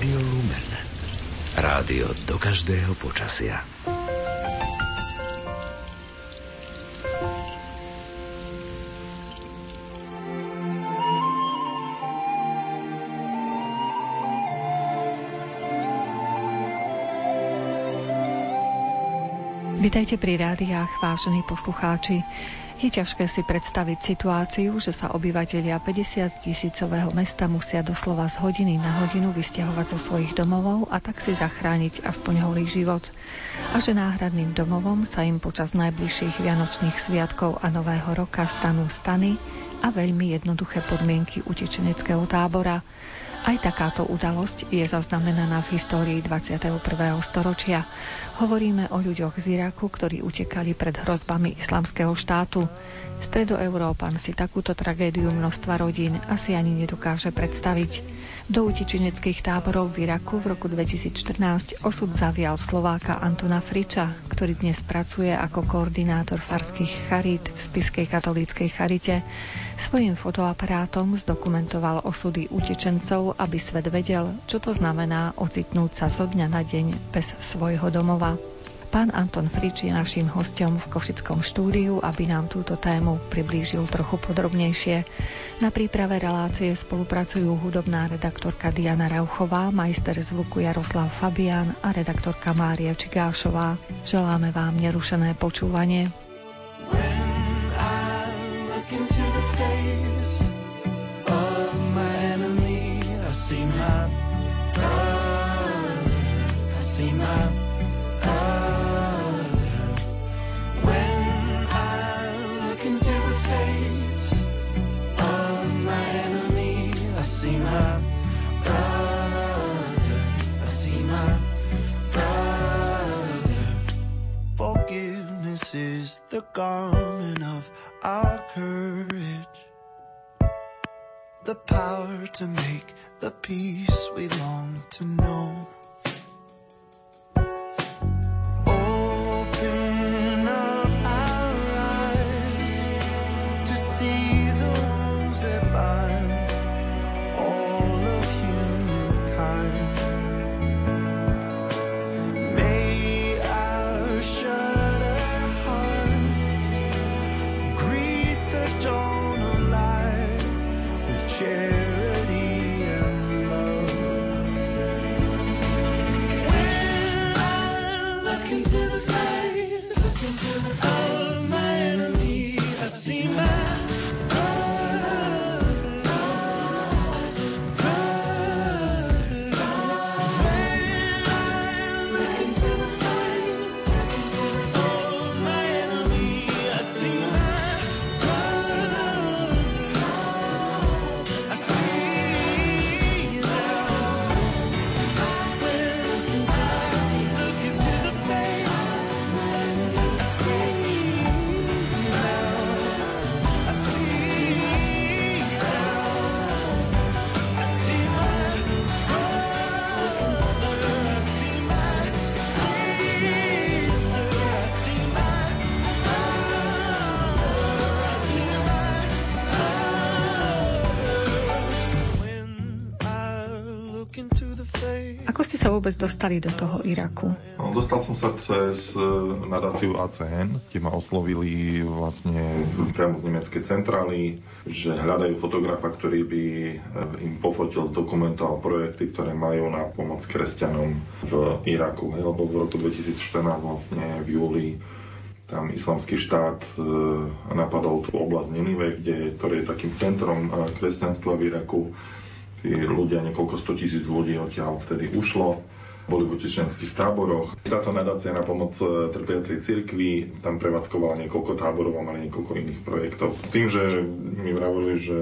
Rádio Lumen. Rádio do každého počasia. Vitajte pri rádiách, vážení poslucháči. Je ťažké si predstaviť situáciu, že sa obyvatelia 50 tisícového mesta musia doslova z hodiny na hodinu vysťahovať zo svojich domovov a tak si zachrániť aspoň holý život. A že náhradným domovom sa im počas najbližších vianočných sviatkov a nového roka stanú stany a veľmi jednoduché podmienky utečeneckého tábora. Aj takáto udalosť je zaznamenaná v histórii 21. storočia. Hovoríme o ľuďoch z Iraku, ktorí utekali pred hrozbami islamského štátu. Stredoeurópan si takúto tragédiu množstva rodín asi ani nedokáže predstaviť. Do utečeneckých táborov v Iraku v roku 2014 osud zavial Slováka Antona Friča, ktorý dnes pracuje ako koordinátor farských charít v Spiskej katolíckej charite. Svojím fotoaparátom zdokumentoval osudy utečencov, aby svet vedel, čo to znamená ocitnúť sa zo dňa na deň bez svojho domova. Pán Anton Frič je našim hostom v Košickom štúdiu, aby nám túto tému priblížil trochu podrobnejšie. Na príprave relácie spolupracujú hudobná redaktorka Diana Rauchová, majster zvuku Jaroslav Fabian a redaktorka Mária Čigášová. Želáme vám nerušené počúvanie. see my to make the peace we long vôbec dostali do toho Iraku? No, dostal som sa cez e, nadáciu ACN, kde ma oslovili vlastne priamo z nemeckej centrály, že hľadajú fotografa, ktorý by e, im pofotil, zdokumentoval projekty, ktoré majú na pomoc kresťanom v Iraku. Lebo v roku 2014 vlastne v júli tam islamský štát e, napadol tú oblasť Ninive, kde, ktorý je takým centrom kresťanstva v Iraku tí ľudia, niekoľko sto tisíc ľudí odtiaľ vtedy ušlo boli v utečenských táboroch. Táto nadácia na pomoc e, trpiacej cirkvi tam prevádzkovala niekoľko táborov a mali niekoľko iných projektov. S tým, že mi vravili, že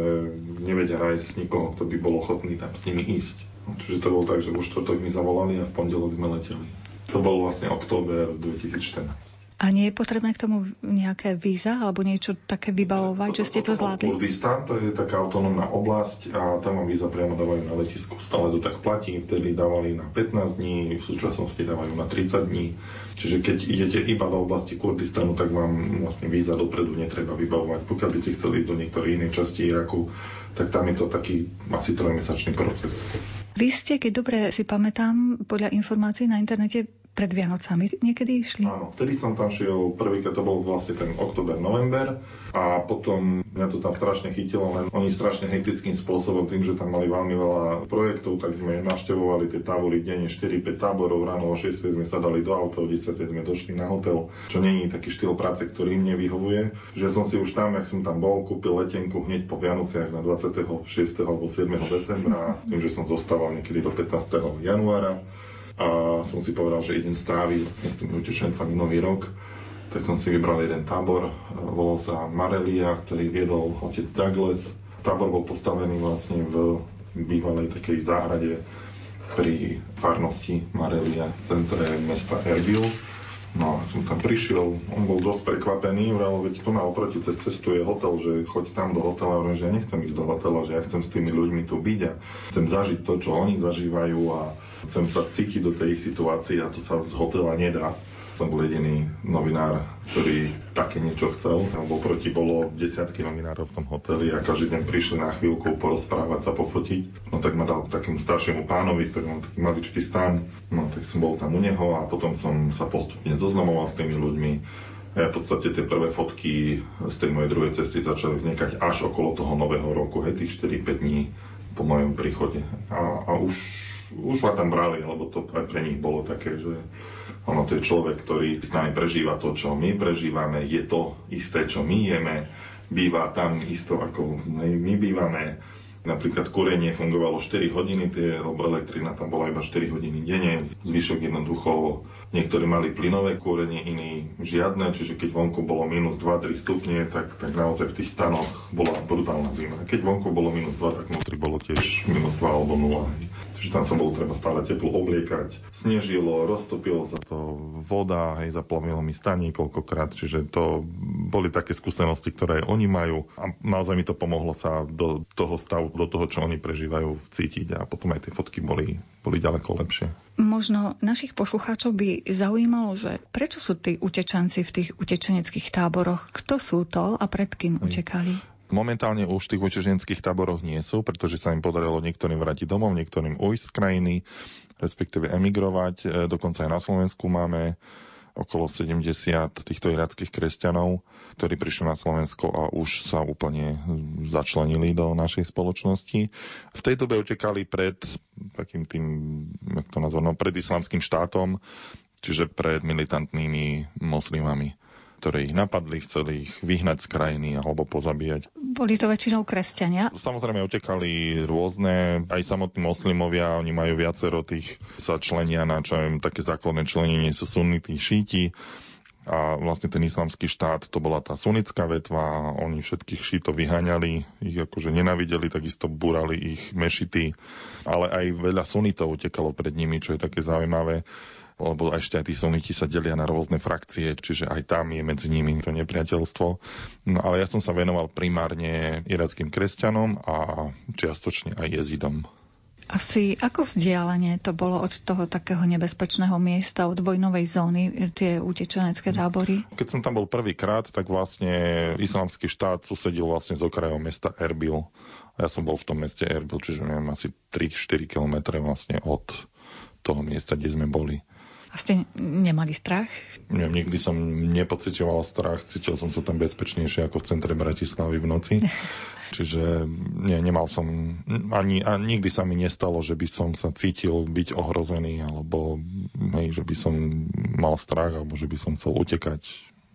nevedia nájsť nikoho, kto by bol ochotný tam s nimi ísť. Čiže to bolo tak, že už štvrtok mi zavolali a v pondelok sme leteli. To bol vlastne október 2014. A nie je potrebné k tomu nejaké víza alebo niečo také vybavovať, to, že ste to, zvládli? Kurdistan, to je taká autonómna oblasť a tam vám víza priamo dávajú na letisku. Stále to tak platí, vtedy dávali na 15 dní, v súčasnosti dávajú na 30 dní. Čiže keď idete iba do oblasti Kurdistanu, tak vám vlastne víza dopredu netreba vybavovať. Pokiaľ by ste chceli ísť do niektorej inej časti Iraku, tak tam je to taký asi trojmesačný proces. Vy ste, keď dobre si pamätám, podľa informácií na internete pred Vianocami niekedy išli? Áno, vtedy som tam šiel prvýkrát, to bol vlastne ten október, november a potom mňa to tam strašne chytilo, len oni strašne hektickým spôsobom, tým, že tam mali veľmi veľa projektov, tak sme navštevovali tie tábory denne 4-5 táborov, ráno o 6 sme sa dali do auta, o 10 sme došli na hotel, čo není taký štýl práce, ktorý mne vyhovuje. Že som si už tam, jak som tam bol, kúpil letenku hneď po Vianociach na 26. alebo 7. decembra s tým, že som zostával niekedy do 15. januára a som si povedal, že idem stráviť vlastne s tými utečencami nový rok. Tak som si vybral jeden tábor, volal sa Marelia, ktorý viedol otec Douglas. Tábor bol postavený vlastne v bývalej takej záhrade pri farnosti Marelia v centre mesta Erbil. No a som tam prišiel, on bol dosť prekvapený, vral, veď tu na oproti cez cestu je hotel, že choď tam do hotela, že ja nechcem ísť do hotela, že ja chcem s tými ľuďmi tu byť a chcem zažiť to, čo oni zažívajú a chcem sa cítiť do tej ich situácie a to sa z hotela nedá. Som bol jediný novinár, ktorý také niečo chcel, lebo proti bolo desiatky novinárov v tom hoteli a každý deň prišli na chvíľku porozprávať sa, pofotiť. No tak ma dal takému staršiemu pánovi, ktorý mal taký maličký stan. No tak som bol tam u neho a potom som sa postupne zoznamoval s tými ľuďmi. A v podstate tie prvé fotky z tej mojej druhej cesty začali vznikať až okolo toho nového roku, hej, tých 4-5 dní po mojom príchode. A, a už už ma tam brali, lebo to aj pre nich bolo také, že ono to je človek, ktorý s nami prežíva to, čo my prežívame, je to isté, čo my jeme, býva tam isto, ako my bývame. Napríklad kúrenie fungovalo 4 hodiny, tie, lebo elektrina tam bola iba 4 hodiny denne, zvyšok jednoducho, niektorí mali plynové kúrenie, iní žiadne, čiže keď vonku bolo minus 2-3 stupne, tak, tak naozaj v tých stanoch bola brutálna zima. Keď vonku bolo minus 2, tak vnútri bolo tiež minus 2 alebo 0. Čiže tam sa bolo treba stále teplo obliekať. Snežilo, roztopilo sa to voda, hej, zaplavilo mi stan niekoľkokrát, čiže to boli také skúsenosti, ktoré oni majú a naozaj mi to pomohlo sa do toho stavu, do toho, čo oni prežívajú, cítiť a potom aj tie fotky boli, boli ďaleko lepšie. Možno našich poslucháčov by zaujímalo, že prečo sú tí utečanci v tých utečeneckých táboroch? Kto sú to a pred kým utekali? Momentálne už v tých utečenských táboroch nie sú, pretože sa im podarilo niektorým vrátiť domov, niektorým ujsť z krajiny, respektíve emigrovať. E, dokonca aj na Slovensku máme okolo 70 týchto irackých kresťanov, ktorí prišli na Slovensko a už sa úplne začlenili do našej spoločnosti. V tej dobe utekali pred takým tým, jak to nazvať, no, pred islamským štátom, čiže pred militantnými moslimami ktorí ich napadli, chceli ich vyhnať z krajiny alebo pozabíjať. Boli to väčšinou kresťania? Samozrejme utekali rôzne, aj samotní moslimovia, oni majú viacero tých, sa členia na čo viem, také základné členenie sú sunnity, šíti, a vlastne ten islamský štát, to bola tá sunnická vetva, oni všetkých šítov vyháňali, ich akože nenavideli, takisto burali ich mešity, ale aj veľa sunitov utekalo pred nimi, čo je také zaujímavé lebo ešte aj tí suniti sa delia na rôzne frakcie, čiže aj tam je medzi nimi to nepriateľstvo. No ale ja som sa venoval primárne irackým kresťanom a čiastočne aj jezidom. Asi ako vzdialenie to bolo od toho takého nebezpečného miesta, od vojnovej zóny, tie utečenecké tábory? Keď som tam bol prvýkrát, tak vlastne islamský štát susedil vlastne z okrajov mesta Erbil. A ja som bol v tom meste Erbil, čiže neviem, asi 3-4 km vlastne od toho miesta, kde sme boli. A ste nemali strach? Nie, nikdy som nepocitoval strach, cítil som sa tam bezpečnejšie ako v centre Bratislavy v noci. Čiže nie, nemal som, ani, a nikdy sa mi nestalo, že by som sa cítil byť ohrozený, alebo hej, že by som mal strach, alebo že by som chcel utekať.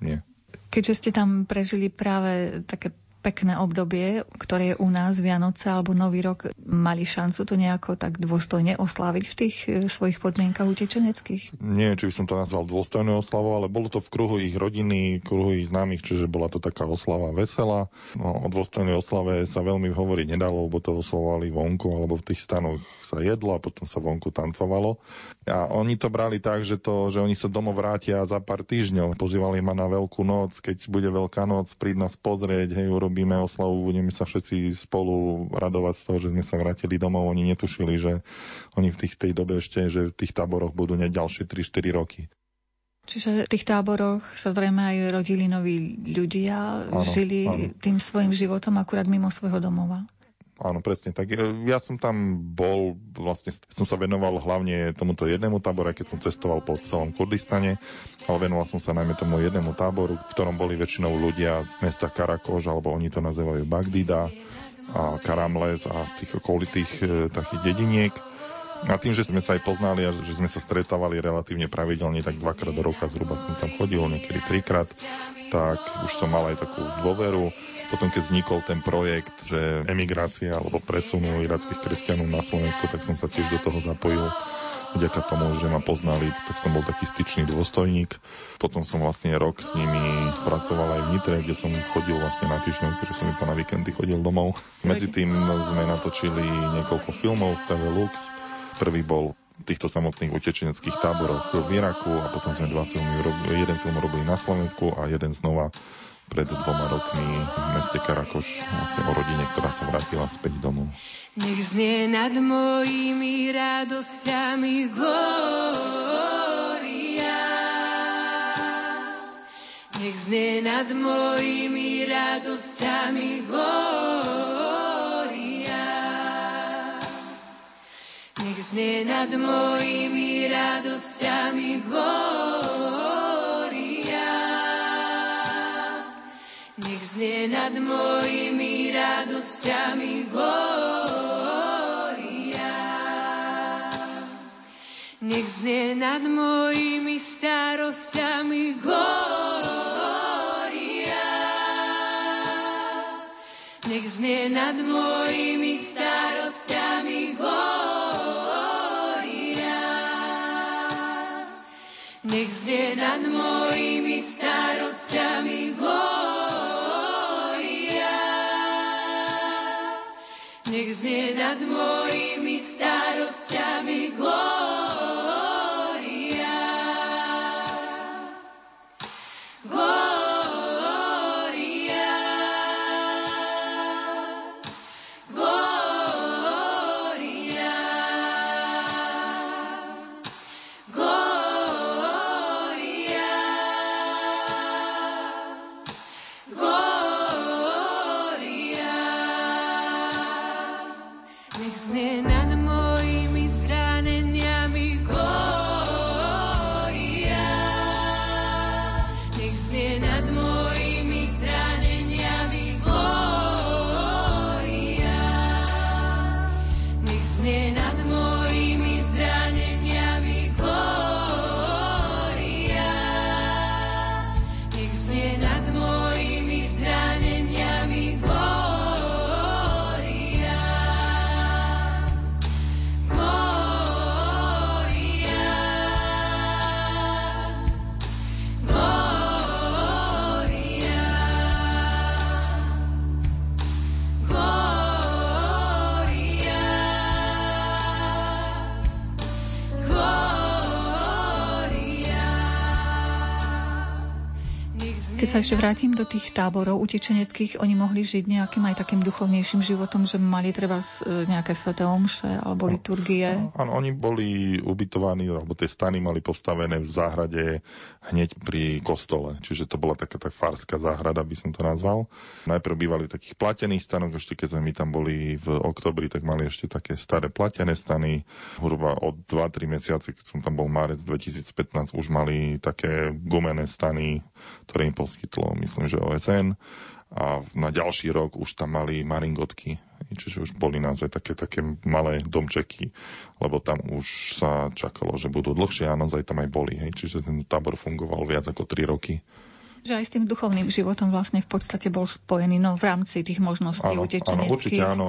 Nie. Keďže ste tam prežili práve také pekné obdobie, ktoré je u nás Vianoce alebo Nový rok, mali šancu to nejako tak dôstojne osláviť v tých e, svojich podmienkach utečeneckých? Nie, či by som to nazval dôstojnou oslavou, ale bolo to v kruhu ich rodiny, kruhu ich známych, čiže bola to taká oslava veselá. No, o dôstojnej oslave sa veľmi hovoriť nedalo, lebo to oslavovali vonku alebo v tých stanoch sa jedlo a potom sa vonku tancovalo. A oni to brali tak, že, to, že oni sa domov vrátia za pár týždňov. Pozývali ma na veľkú noc, keď bude veľká noc, príď nás pozrieť, hej, urobíme oslavu, budeme sa všetci spolu radovať z toho, že sme sa vrátili domov. Oni netušili, že oni v tých, tej dobe ešte, že v tých táboroch budú ne ďalšie 3-4 roky. Čiže v tých táboroch sa zrejme aj rodili noví ľudia, áno, žili áno. tým svojim životom akurát mimo svojho domova. Áno, presne tak. Ja som tam bol, vlastne som sa venoval hlavne tomuto jednému táboru, keď som cestoval po celom Kurdistane, ale venoval som sa najmä tomu jednému táboru, v ktorom boli väčšinou ľudia z mesta Karakož, alebo oni to nazývajú Bagdida a Karamles a z tých okolitých e, takých dediniek. A tým, že sme sa aj poznali a že sme sa stretávali relatívne pravidelne, tak dvakrát do roka zhruba som tam chodil, niekedy trikrát, tak už som mal aj takú dôveru. Potom, keď vznikol ten projekt, že emigrácia alebo presunu irackých kresťanov na Slovensku, tak som sa tiež do toho zapojil vďaka tomu, že ma poznali, tak som bol taký styčný dôstojník. Potom som vlastne rok s nimi pracoval aj v Nitre, kde som chodil vlastne na týždeň, keďže som iba na víkendy chodil domov. Medzi tým sme natočili niekoľko filmov z TV Lux, Prvý bol týchto samotných utečeneckých táboroch v Iraku a potom sme dva filmy, jeden film robili na Slovensku a jeden znova pred dvoma rokmi v meste Karakoš vlastne o rodine, ktorá sa vrátila späť domov. Nech znie nad mojimi radosťami gloria. Nech znie nad mojimi radosťami gloria. znie nad mojimi radosťami glória. Nech znie nad mojimi radosťami glória. Nech znie nad mojimi starosťami glória. Nech znie nad mojimi starosťami glória. nech znie nad mojimi starosťami glória. Nech znie nad mojimi starosťami glória. Sa ešte vrátim do tých táborov utečeneckých, oni mohli žiť nejakým aj takým duchovnejším životom, že mali treba e, nejaké sveté omše alebo liturgie? Áno, oni boli ubytovaní, alebo tie stany mali postavené v záhrade hneď pri kostole, čiže to bola taká tá farská záhrada, by som to nazval. Najprv bývali v takých platených stanoch, ešte keď sme my tam boli v oktobri, tak mali ešte také staré platené stany. Hruba od 2-3 mesiace, keď som tam bol marec 2015, už mali také gumené stany, ktoré im poskytlo, myslím, že OSN a na ďalší rok už tam mali maringotky, čiže už boli naozaj také, také malé domčeky, lebo tam už sa čakalo, že budú dlhšie a naozaj tam aj boli, hej, čiže ten tábor fungoval viac ako 3 roky. Že aj s tým duchovným životom vlastne v podstate bol spojený no, v rámci tých možností áno, utečeneckých. Áno, určite áno,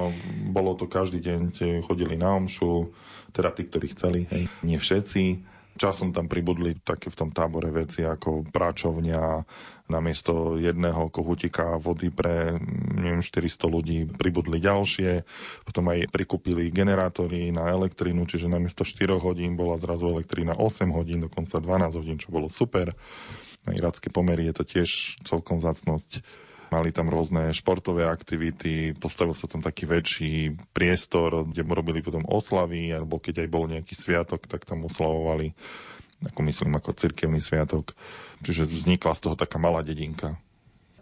bolo to každý deň, chodili na omšu, teda tí, ktorí chceli, hej, nie všetci, Časom tam pribudli také v tom tábore veci ako práčovňa, namiesto jedného kohutika vody pre neviem, 400 ľudí pribudli ďalšie, potom aj prikúpili generátory na elektrínu, čiže namiesto 4 hodín bola zrazu elektrína 8 hodín, dokonca 12 hodín, čo bolo super. Na iracké pomery je to tiež celkom zacnosť. Mali tam rôzne športové aktivity, postavil sa tam taký väčší priestor, kde robili potom oslavy, alebo keď aj bol nejaký sviatok, tak tam oslavovali, ako myslím, ako cirkevný sviatok. Čiže vznikla z toho taká malá dedinka.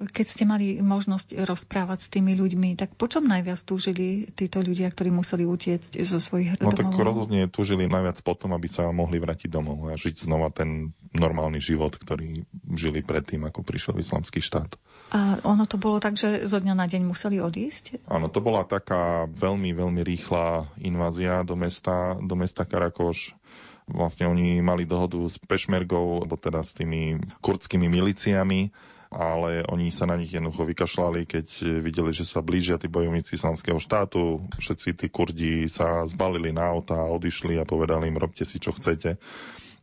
Keď ste mali možnosť rozprávať s tými ľuďmi, tak po čom najviac túžili títo ľudia, ktorí museli utiecť zo svojich no, domov? tak rozhodne túžili najviac potom, aby sa mohli vrátiť domov a žiť znova ten normálny život, ktorý žili predtým, ako prišiel islamský štát. A ono to bolo tak, že zo dňa na deň museli odísť? Áno, to bola taká veľmi, veľmi rýchla invázia do mesta, do mesta Karakoš. Vlastne oni mali dohodu s Pešmergou, alebo teda s tými kurdskými miliciami, ale oni sa na nich jednoducho vykašľali, keď videli, že sa blížia tí bojovníci islamského štátu. Všetci tí kurdi sa zbalili na auta, odišli a povedali im, robte si, čo chcete.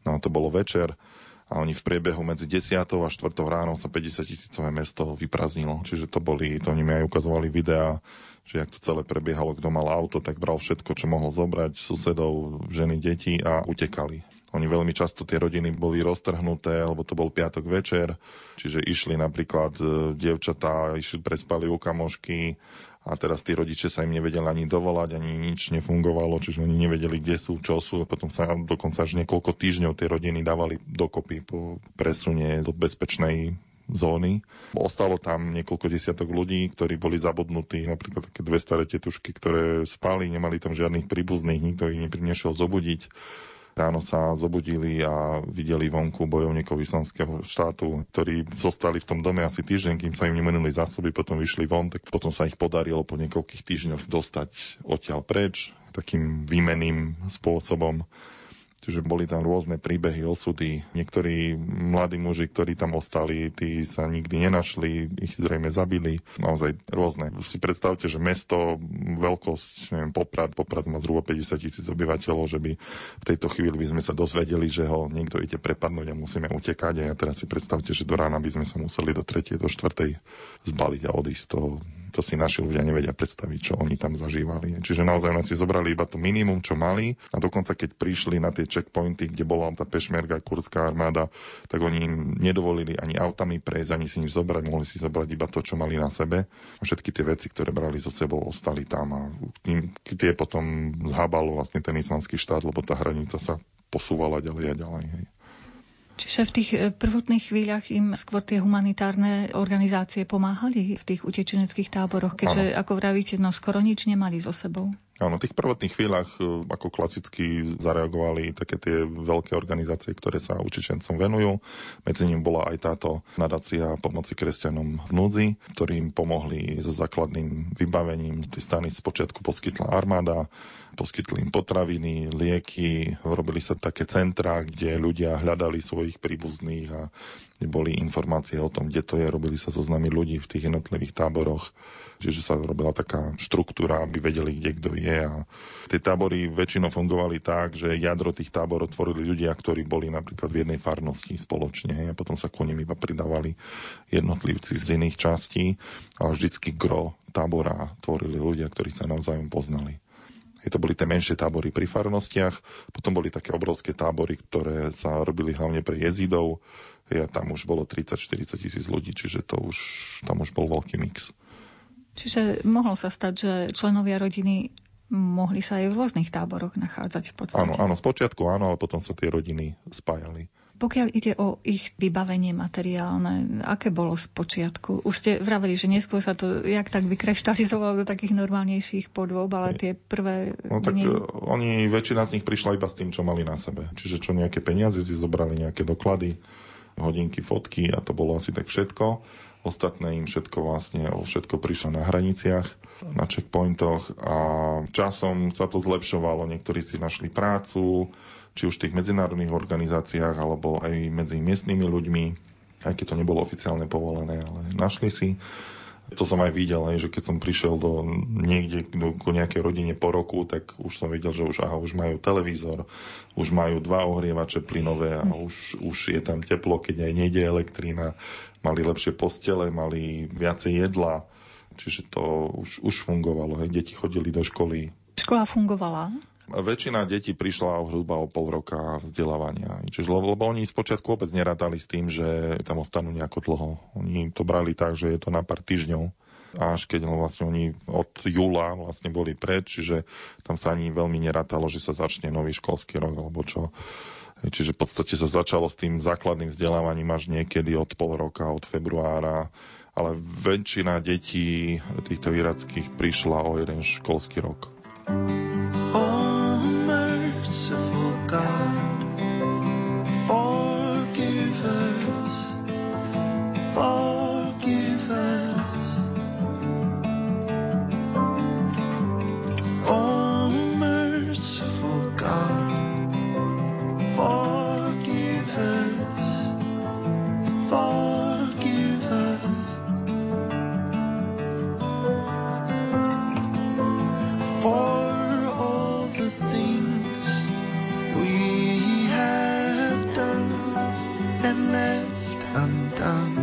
No to bolo večer a oni v priebehu medzi 10. a 4. ráno sa 50 tisícové mesto vypraznilo. Čiže to boli, to oni mi aj ukazovali videá, že jak to celé prebiehalo, kto mal auto, tak bral všetko, čo mohol zobrať, susedov, ženy, deti a utekali. Oni veľmi často tie rodiny boli roztrhnuté, lebo to bol piatok večer, čiže išli napríklad e, dievčatá, išli, prespali u kamošky a teraz tí rodiče sa im nevedeli ani dovolať, ani nič nefungovalo, čiže oni nevedeli, kde sú, čo sú. Potom sa dokonca až niekoľko týždňov tie rodiny dávali dokopy po presunie do bezpečnej zóny. Ostalo tam niekoľko desiatok ľudí, ktorí boli zabudnutí, napríklad také dve staré tetušky, ktoré spali, nemali tam žiadnych príbuzných, nikto ich neprinešiel zobudiť Ráno sa zobudili a videli vonku bojovníkov islamského štátu, ktorí zostali v tom dome asi týždeň, kým sa im nemenili zásoby, potom vyšli von, tak potom sa ich podarilo po niekoľkých týždňoch dostať odtiaľ preč takým výmeným spôsobom. Čiže boli tam rôzne príbehy, osudy. Niektorí mladí muži, ktorí tam ostali, tí sa nikdy nenašli, ich zrejme zabili. Naozaj rôzne. Si predstavte, že mesto, veľkosť, neviem, Poprad, Poprad má zhruba 50 tisíc obyvateľov, že by v tejto chvíli by sme sa dozvedeli, že ho niekto ide prepadnúť a musíme utekať. A teraz si predstavte, že do rána by sme sa museli do 3. do 4. zbaliť a odísť z to si naši ľudia nevedia predstaviť, čo oni tam zažívali. Čiže naozaj oni si zobrali iba to minimum, čo mali a dokonca keď prišli na tie checkpointy, kde bola tá pešmerga, kurdská armáda, tak oni im nedovolili ani autami prejsť, ani si nič zobrať, mohli si zobrať iba to, čo mali na sebe. A všetky tie veci, ktoré brali so sebou, ostali tam a tým, tie potom zhábalo vlastne ten islamský štát, lebo tá hranica sa posúvala ďalej a ďalej. Hej. Čiže v tých e, prvotných chvíľach im skôr tie humanitárne organizácie pomáhali v tých utečeneckých táboroch, keďže, ano. ako vravíte, no skoro nič nemali so sebou. Áno, v tých prvotných chvíľach e, ako klasicky zareagovali také tie veľké organizácie, ktoré sa učičencom venujú. Medzi ním bola aj táto nadácia pomoci kresťanom v núdzi, ktorým pomohli so základným vybavením. Tie stany spočiatku poskytla armáda, poskytli im potraviny, lieky, robili sa také centrá, kde ľudia hľadali svojich príbuzných a boli informácie o tom, kde to je, robili sa zoznamy ľudí v tých jednotlivých táboroch čiže sa robila taká štruktúra, aby vedeli, kde kto je. A tie tábory väčšinou fungovali tak, že jadro tých táborov tvorili ľudia, ktorí boli napríklad v jednej farnosti spoločne hej, a potom sa ku nim iba pridávali jednotlivci z iných častí, ale vždycky gro tábora tvorili ľudia, ktorí sa navzájom poznali. To boli tie menšie tábory pri farnostiach, potom boli také obrovské tábory, ktoré sa robili hlavne pre jezidov. Ja, tam už bolo 30-40 tisíc ľudí, čiže to už, tam už bol veľký mix. Čiže mohlo sa stať, že členovia rodiny mohli sa aj v rôznych táboroch nachádzať v podstate. Áno, áno, spočiatku áno, ale potom sa tie rodiny spájali. Pokiaľ ide o ich vybavenie materiálne, aké bolo z počiatku? Už ste vraveli, že neskôr sa to jak tak vykreštalizovalo do takých normálnejších podôb, ale tie prvé... No tak nie... oni, väčšina z nich prišla iba s tým, čo mali na sebe. Čiže čo nejaké peniaze si zobrali, nejaké doklady, hodinky, fotky a to bolo asi tak všetko. Ostatné im všetko vlastne, všetko prišlo na hraniciach, na checkpointoch a časom sa to zlepšovalo. Niektorí si našli prácu, či už v tých medzinárodných organizáciách, alebo aj medzi miestnymi ľuďmi, aj keď to nebolo oficiálne povolené, ale našli si. To som aj videl, že keď som prišiel do niekde do, ku nejakej rodine po roku, tak už som videl, že už, aha, už majú televízor, už majú dva ohrievače plynové a už, už je tam teplo, keď aj nejde elektrina. Mali lepšie postele, mali viacej jedla, čiže to už, už fungovalo. Hej. Deti chodili do školy. Škola fungovala? Väčšina detí prišla hruba o pol roka vzdelávania. Čiže, lebo, lebo oni spočiatku vôbec nerátali s tým, že tam ostanú nejako dlho. Oni to brali tak, že je to na pár týždňov. Až keď no, vlastne oni od júla vlastne boli preč, čiže tam sa ani veľmi nerátalo, že sa začne nový školský rok alebo čo. Čiže v podstate sa začalo s tým základným vzdelávaním až niekedy od pol roka, od februára, ale väčšina detí týchto irackých prišla o jeden školský rok. Merciful God, forgive us, forgive us. Oh, merciful God, forgive us, forgive 淡淡。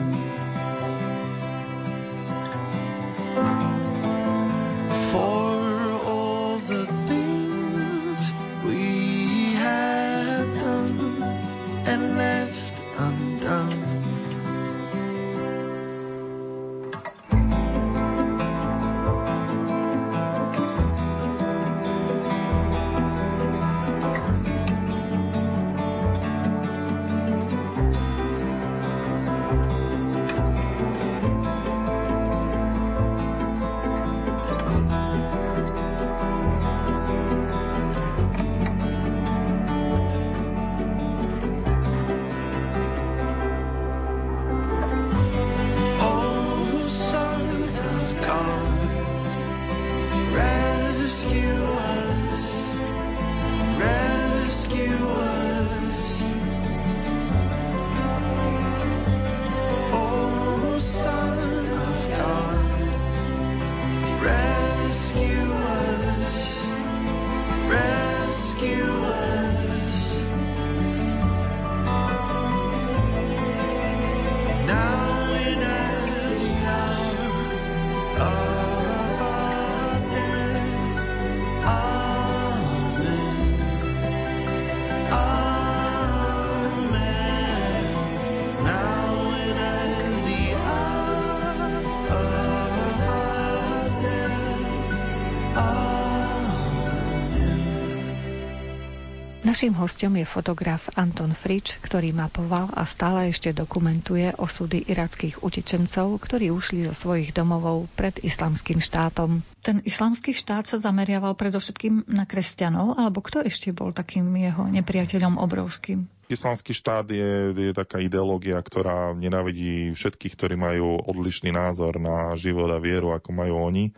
Naším hostom je fotograf Anton Frič, ktorý mapoval a stále ešte dokumentuje osudy irackých utečencov, ktorí ušli zo svojich domovov pred islamským štátom. Ten islamský štát sa zameriaval predovšetkým na kresťanov, alebo kto ešte bol takým jeho nepriateľom obrovským? Islamský štát je, je taká ideológia, ktorá nenávidí všetkých, ktorí majú odlišný názor na život a vieru, ako majú oni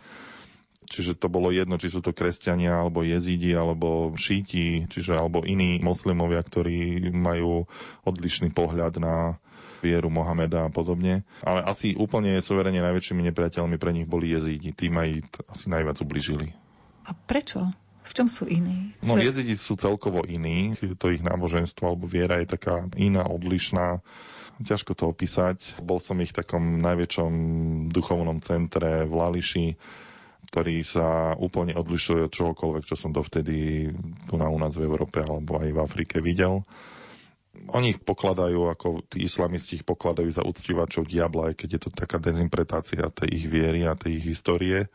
Čiže to bolo jedno, či sú to kresťania, alebo jezidi, alebo šíti, čiže alebo iní moslimovia, ktorí majú odlišný pohľad na vieru Mohameda a podobne. Ale asi úplne suverene najväčšími nepriateľmi pre nich boli jezidi. Tí ma asi najviac ubližili. A prečo? V čom sú iní? No jezidi sú celkovo iní. To ich náboženstvo alebo viera je taká iná, odlišná ťažko to opísať. Bol som ich v takom najväčšom duchovnom centre v Lališi, ktorý sa úplne odlišuje od čohokoľvek, čo som dovtedy tu na u nás v Európe alebo aj v Afrike videl. Oni ich pokladajú, ako tí islamisti ich pokladajú za uctívačov diabla, aj keď je to taká dezinpretácia tej ich viery a tej ich histórie.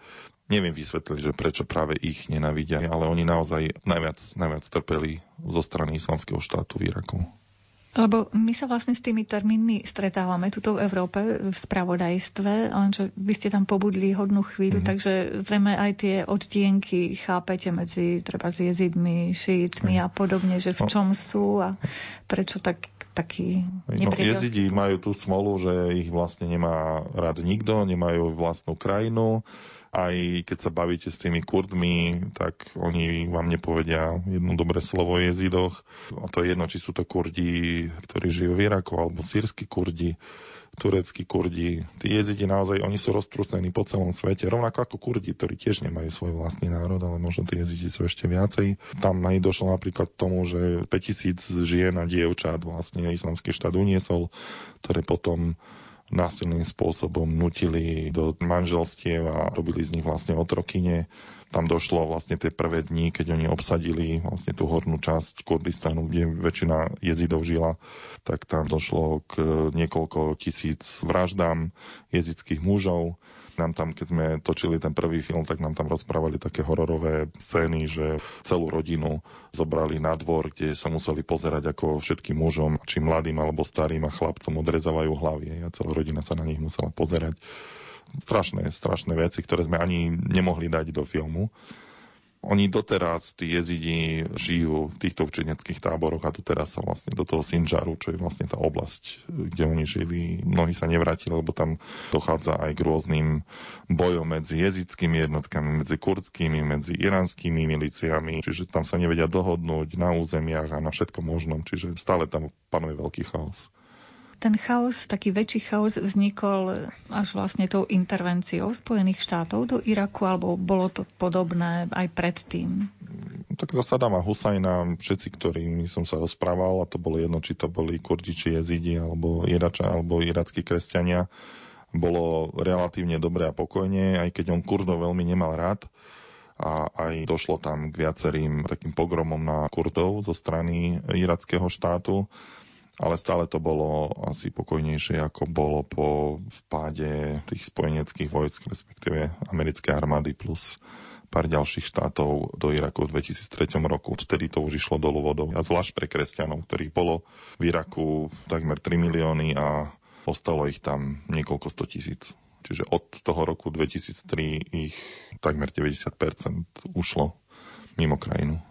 Neviem vysvetliť, že prečo práve ich nenavidia, ale oni naozaj najviac, najviac trpeli zo strany islamského štátu v Iraku. Lebo my sa vlastne s tými termínmi stretávame tuto v Európe v spravodajstve, lenže vy ste tam pobudli hodnú chvíľu, mm-hmm. takže zrejme aj tie odtienky chápete medzi treba s jezidmi, šítmi mm. a podobne, že v no. čom sú a prečo tak taký no, Jezidi majú tú smolu, že ich vlastne nemá rád nikto, nemajú vlastnú krajinu, aj keď sa bavíte s tými Kurdmi, tak oni vám nepovedia jedno dobré slovo o jezidoch. A to je jedno, či sú to Kurdi, ktorí žijú v Iraku, alebo sírsky Kurdi. tureckí kurdi. Tí jezidi naozaj, oni sú roztrúsení po celom svete, rovnako ako kurdi, ktorí tiež nemajú svoj vlastný národ, ale možno tí jezidi sú ešte viacej. Tam aj došlo napríklad k tomu, že 5000 žien a dievčat vlastne islamský štát uniesol, ktoré potom násilným spôsobom nutili do manželstiev a robili z nich vlastne otrokyne tam došlo vlastne tie prvé dni, keď oni obsadili vlastne tú hornú časť Kurdistanu, kde väčšina jezidov žila, tak tam došlo k niekoľko tisíc vraždám jezických mužov. Nám tam, keď sme točili ten prvý film, tak nám tam rozprávali také hororové scény, že celú rodinu zobrali na dvor, kde sa museli pozerať, ako všetkým mužom, či mladým alebo starým a chlapcom odrezávajú hlavy. A celá rodina sa na nich musela pozerať strašné, strašné veci, ktoré sme ani nemohli dať do filmu. Oni doteraz, tí jezidi, žijú v týchto učeneckých táboroch a doteraz sa vlastne do toho Sinžaru, čo je vlastne tá oblasť, kde oni žili, mnohí sa nevrátili, lebo tam dochádza aj k rôznym bojom medzi jezickými jednotkami, medzi kurdskými, medzi iránskymi miliciami, čiže tam sa nevedia dohodnúť na územiach a na všetko možnom, čiže stále tam panuje veľký chaos ten chaos, taký väčší chaos vznikol až vlastne tou intervenciou Spojených štátov do Iraku, alebo bolo to podobné aj predtým? Tak za Sadama Husajna všetci, ktorými som sa rozprával, a to bolo jedno, či to boli kurdi, či jezidi, alebo Irača, alebo irackí kresťania, bolo relatívne dobre a pokojne, aj keď on Kurdov veľmi nemal rád a aj došlo tam k viacerým takým pogromom na Kurdov zo strany irackého štátu ale stále to bolo asi pokojnejšie, ako bolo po vpáde tých spojeneckých vojsk, respektíve americké armády plus pár ďalších štátov do Iraku v 2003 roku. Vtedy to už išlo dolu vodou. A zvlášť pre kresťanov, ktorých bolo v Iraku takmer 3 milióny a ostalo ich tam niekoľko sto tisíc. Čiže od toho roku 2003 ich takmer 90% ušlo mimo krajinu.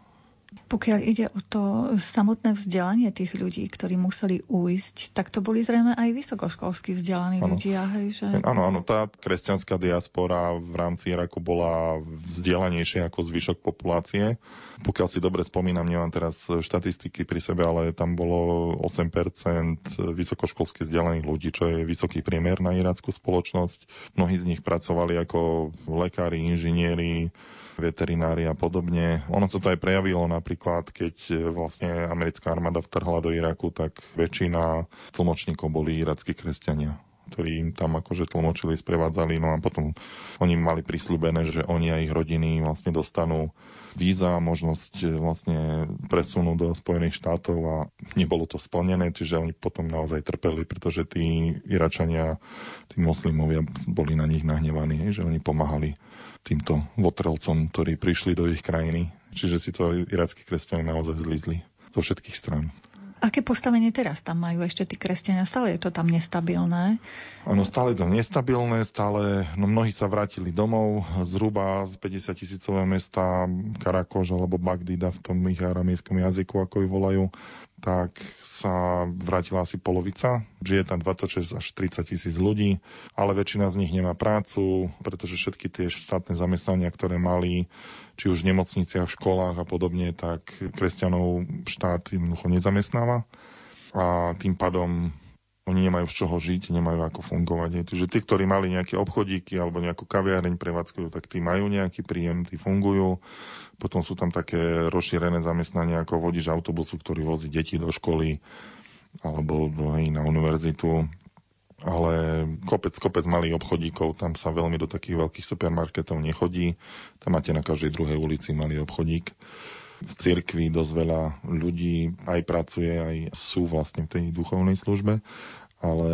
Pokiaľ ide o to samotné vzdelanie tých ľudí, ktorí museli újsť, tak to boli zrejme aj vysokoškolsky vzdelaní ano. ľudia. Hej, že... Áno, áno, tá kresťanská diaspora v rámci Iraku bola vzdelanejšia ako zvyšok populácie. Pokiaľ si dobre spomínam, nemám teraz štatistiky pri sebe, ale tam bolo 8% vysokoškolsky vzdelaných ľudí, čo je vysoký priemer na irackú spoločnosť. Mnohí z nich pracovali ako lekári, inžinieri, veterinári a podobne. Ono sa to aj prejavilo napríklad, keď e, vlastne americká armáda vtrhla do Iraku, tak väčšina tlmočníkov boli irackí kresťania ktorí im tam akože tlmočili, sprevádzali, no a potom oni mali prislúbené, že oni a ich rodiny vlastne dostanú víza, možnosť e, vlastne presunúť do Spojených štátov a nebolo to splnené, čiže oni potom naozaj trpeli, pretože tí Iračania, tí moslimovia boli na nich nahnevaní, že oni pomáhali týmto votrelcom, ktorí prišli do ich krajiny. Čiže si to irackí kresťania naozaj zlizli zo všetkých strán. Aké postavenie teraz tam majú ešte tí kresťania? Stále je to tam nestabilné? Áno, stále to nestabilné, stále, no mnohí sa vrátili domov, zhruba z 50 tisícové mesta Karakož alebo Bagdida v tom ich aramejskom jazyku, ako ju volajú, tak sa vrátila asi polovica. Žije tam 26 až 30 tisíc ľudí, ale väčšina z nich nemá prácu, pretože všetky tie štátne zamestnania, ktoré mali, či už v nemocniciach, v školách a podobne, tak kresťanov štát jednoducho nezamestnáva. A tým pádom oni nemajú z čoho žiť, nemajú ako fungovať. Takže tí, ktorí mali nejaké obchodíky alebo nejakú kaviareň prevádzkujú, tak tí majú nejaký príjem, tí fungujú. Potom sú tam také rozšírené zamestnania ako vodič autobusu, ktorý vozí deti do školy alebo hej, na univerzitu. Ale kopec, kopec malých obchodíkov, tam sa veľmi do takých veľkých supermarketov nechodí. Tam máte na každej druhej ulici malý obchodík v cirkvi dosť veľa ľudí aj pracuje, aj sú vlastne v tej duchovnej službe, ale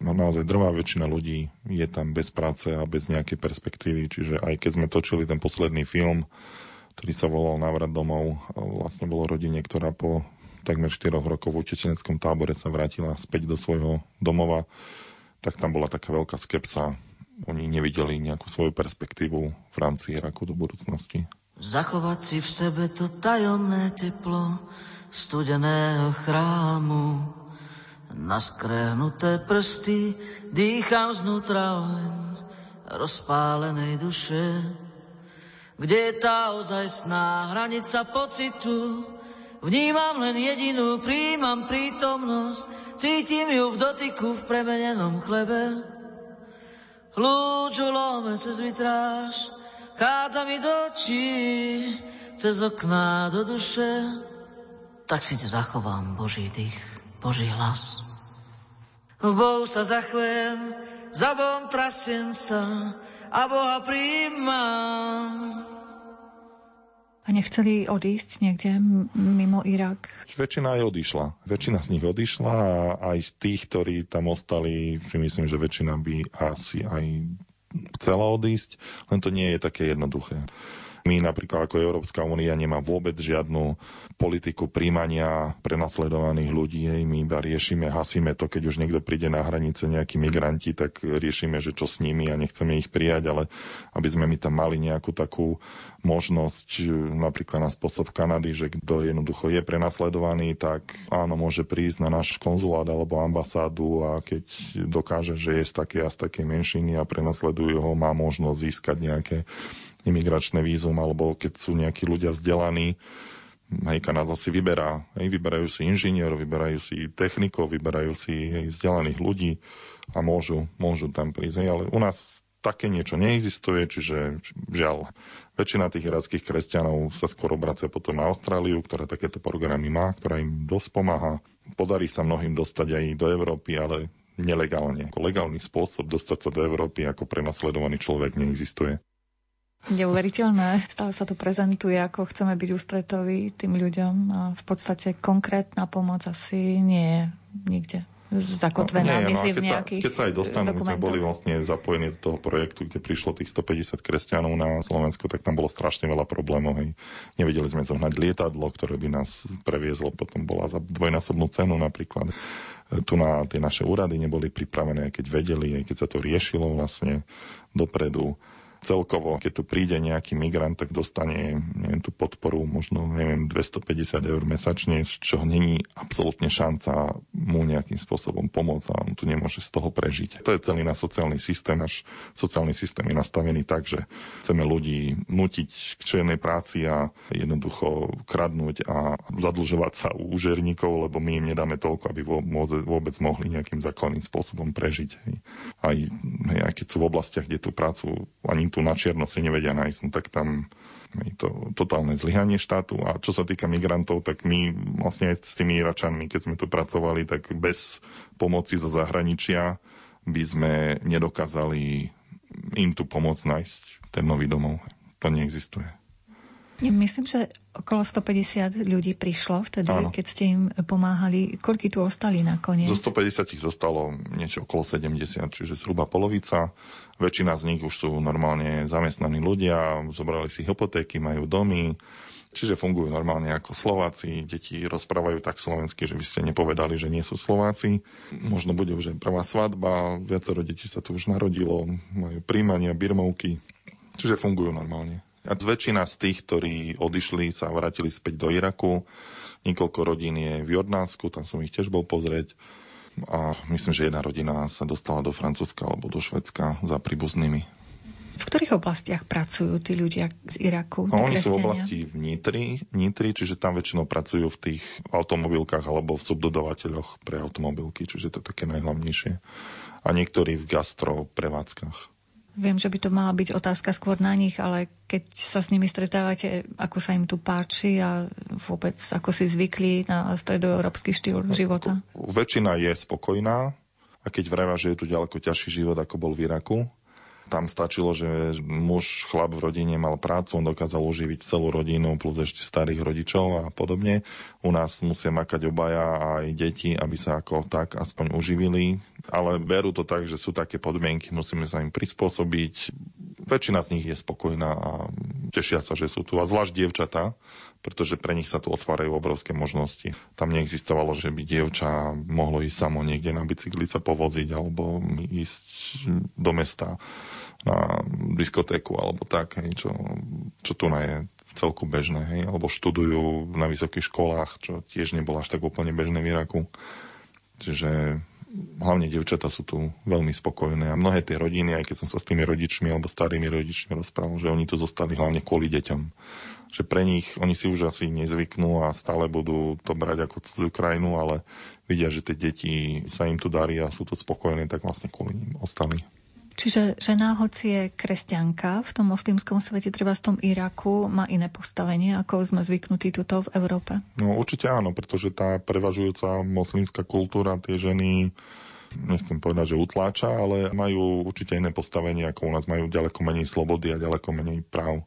naozaj drvá väčšina ľudí je tam bez práce a bez nejakej perspektívy, čiže aj keď sme točili ten posledný film, ktorý sa volal Návrat domov, vlastne bolo rodine, ktorá po takmer 4 rokov v utečeneckom tábore sa vrátila späť do svojho domova, tak tam bola taká veľká skepsa. Oni nevideli nejakú svoju perspektívu v rámci Iraku do budúcnosti. Zachovať si v sebe to tajomné teplo studeného chrámu. Naskrehnuté prsty dýcham znútra oheň rozpálenej duše. Kde je tá ozajstná hranica pocitu, Vnímam len jedinú, príjmam prítomnosť, cítim ju v dotyku v premenenom chlebe. Lúču lome cez vitráž, chádza mi do očí, cez okná do duše. Tak si te zachovám Boží dých, Boží hlas. V Bohu sa zachvem, za Bohom trasiem sa a Boha príjmam. A nechceli odísť niekde mimo Irak? Väčšina aj odišla. Väčšina z nich odišla a aj z tých, ktorí tam ostali, si myslím, že väčšina by asi aj chcela odísť, len to nie je také jednoduché. My napríklad ako Európska únia nemá vôbec žiadnu politiku príjmania prenasledovaných ľudí. My iba riešime, hasíme to, keď už niekto príde na hranice nejakí migranti, tak riešime, že čo s nimi a nechceme ich prijať, ale aby sme my tam mali nejakú takú možnosť, napríklad na spôsob Kanady, že kto jednoducho je prenasledovaný, tak áno, môže prísť na náš konzulát alebo ambasádu a keď dokáže, že je z také a z takej menšiny a prenasledujú ho, má možnosť získať nejaké imigračné vízum, alebo keď sú nejakí ľudia vzdelaní, hej, Kanada si vyberá, hej, vyberajú si inžinierov, vyberajú si technikov, vyberajú si hej, vzdelaných ľudí a môžu, môžu tam prísť. Hej, ale u nás také niečo neexistuje, čiže žiaľ, väčšina tých irackých kresťanov sa skôr obracia potom na Austráliu, ktorá takéto programy má, ktorá im dosť pomáha. Podarí sa mnohým dostať aj do Európy, ale nelegálne. Ako legálny spôsob dostať sa do Európy ako prenasledovaný človek neexistuje. Neuveriteľné. Stále sa to prezentuje, ako chceme byť ústretoví tým ľuďom a v podstate konkrétna pomoc asi nie je nikde zakotvená, no, nie, no, keď, sa, keď sa aj dostanú, my sme boli vlastne zapojení do toho projektu, kde prišlo tých 150 kresťanov na Slovensko, tak tam bolo strašne veľa problémov. Hej. Nevedeli sme zohnať lietadlo, ktoré by nás previezlo, potom bola za dvojnásobnú cenu napríklad. Tu na tie naše úrady neboli pripravené, keď vedeli, aj keď sa to riešilo vlastne dopredu celkovo, keď tu príde nejaký migrant, tak dostane neviem, tú podporu možno neviem, 250 eur mesačne, čo není absolútne šanca mu nejakým spôsobom pomôcť a on tu nemôže z toho prežiť. To je celý náš sociálny systém. Náš sociálny systém je nastavený tak, že chceme ľudí nutiť k černej práci a jednoducho kradnúť a zadlžovať sa u úžerníkov, lebo my im nedáme toľko, aby vôbec mohli nejakým základným spôsobom prežiť. Aj, aj keď sú v oblastiach, kde tú prácu ani tu na čierno si nevedia nájsť, no tak tam je to totálne zlyhanie štátu. A čo sa týka migrantov, tak my vlastne aj s tými Iračanmi, keď sme tu pracovali, tak bez pomoci zo zahraničia by sme nedokázali im tu pomôcť nájsť ten nový domov. To neexistuje. Myslím, že okolo 150 ľudí prišlo vtedy, Áno. keď ste im pomáhali. Koľky tu ostali nakoniec? Zo 150 zostalo niečo okolo 70, čiže zhruba polovica. Väčšina z nich už sú normálne zamestnaní ľudia, zobrali si hypotéky, majú domy, čiže fungujú normálne ako Slováci. Deti rozprávajú tak slovensky, že by ste nepovedali, že nie sú Slováci. Možno bude už aj prvá svadba, viacero detí sa tu už narodilo, majú príjmania, birmovky, čiže fungujú normálne. A väčšina z tých, ktorí odišli, sa vrátili späť do Iraku. Niekoľko rodín je v Jordánsku, tam som ich tiež bol pozrieť. A myslím, že jedna rodina sa dostala do Francúzska alebo do Švedska za príbuznými. V ktorých oblastiach pracujú tí ľudia z Iraku? No, oni sú v oblasti v Nitri, Nitri, čiže tam väčšinou pracujú v tých automobilkách alebo v subdodávateľoch pre automobilky, čiže to je také najhlavnejšie. A niektorí v gastro prevádzkach. Viem, že by to mala byť otázka skôr na nich, ale keď sa s nimi stretávate, ako sa im tu páči a vôbec ako si zvykli na stredoeurópsky štýl života? Väčšina je spokojná a keď vravia, že je tu ďaleko ťažší život, ako bol v Iraku, tam stačilo, že muž, chlap v rodine mal prácu, on dokázal uživiť celú rodinu plus ešte starých rodičov a podobne. U nás musia makať obaja aj deti, aby sa ako tak aspoň uživili. Ale berú to tak, že sú také podmienky, musíme sa im prispôsobiť. Väčšina z nich je spokojná a tešia sa, že sú tu. A zvlášť dievčatá, pretože pre nich sa tu otvárajú obrovské možnosti. Tam neexistovalo, že by dievča mohlo ísť samo niekde na bicykli sa povoziť alebo ísť do mesta na diskotéku alebo tak, hej, čo, čo tu je v celku bežné, hej, alebo študujú na vysokých školách, čo tiež nebolo až tak úplne bežné v Iraku. Čiže hlavne devčata sú tu veľmi spokojné a mnohé tie rodiny, aj keď som sa s tými rodičmi alebo starými rodičmi rozprával, že oni tu zostali hlavne kvôli deťom. Že pre nich, oni si už asi nezvyknú a stále budú to brať ako cudzú krajinu, ale vidia, že tie deti sa im tu darí a sú tu spokojné, tak vlastne kvôli ním ostali. Čiže žena, hoci je kresťanka v tom moslimskom svete, treba v tom Iraku, má iné postavenie, ako sme zvyknutí tuto v Európe? No určite áno, pretože tá prevažujúca moslimská kultúra tie ženy nechcem povedať, že utláča, ale majú určite iné postavenie, ako u nás majú ďaleko menej slobody a ďaleko menej práv.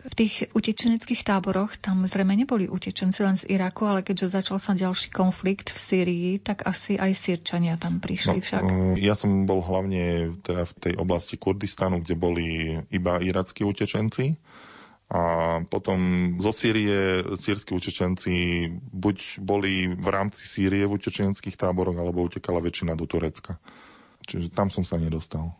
V tých utečeneckých táboroch tam zrejme neboli utečenci len z Iraku, ale keďže začal sa ďalší konflikt v Syrii, tak asi aj Sýrčania tam prišli no, však. Ja som bol hlavne teda v tej oblasti Kurdistanu, kde boli iba irackí utečenci. A potom zo Sýrie sírsky utečenci buď boli v rámci Sýrie v utečenských táboroch, alebo utekala väčšina do Turecka. Čiže tam som sa nedostal.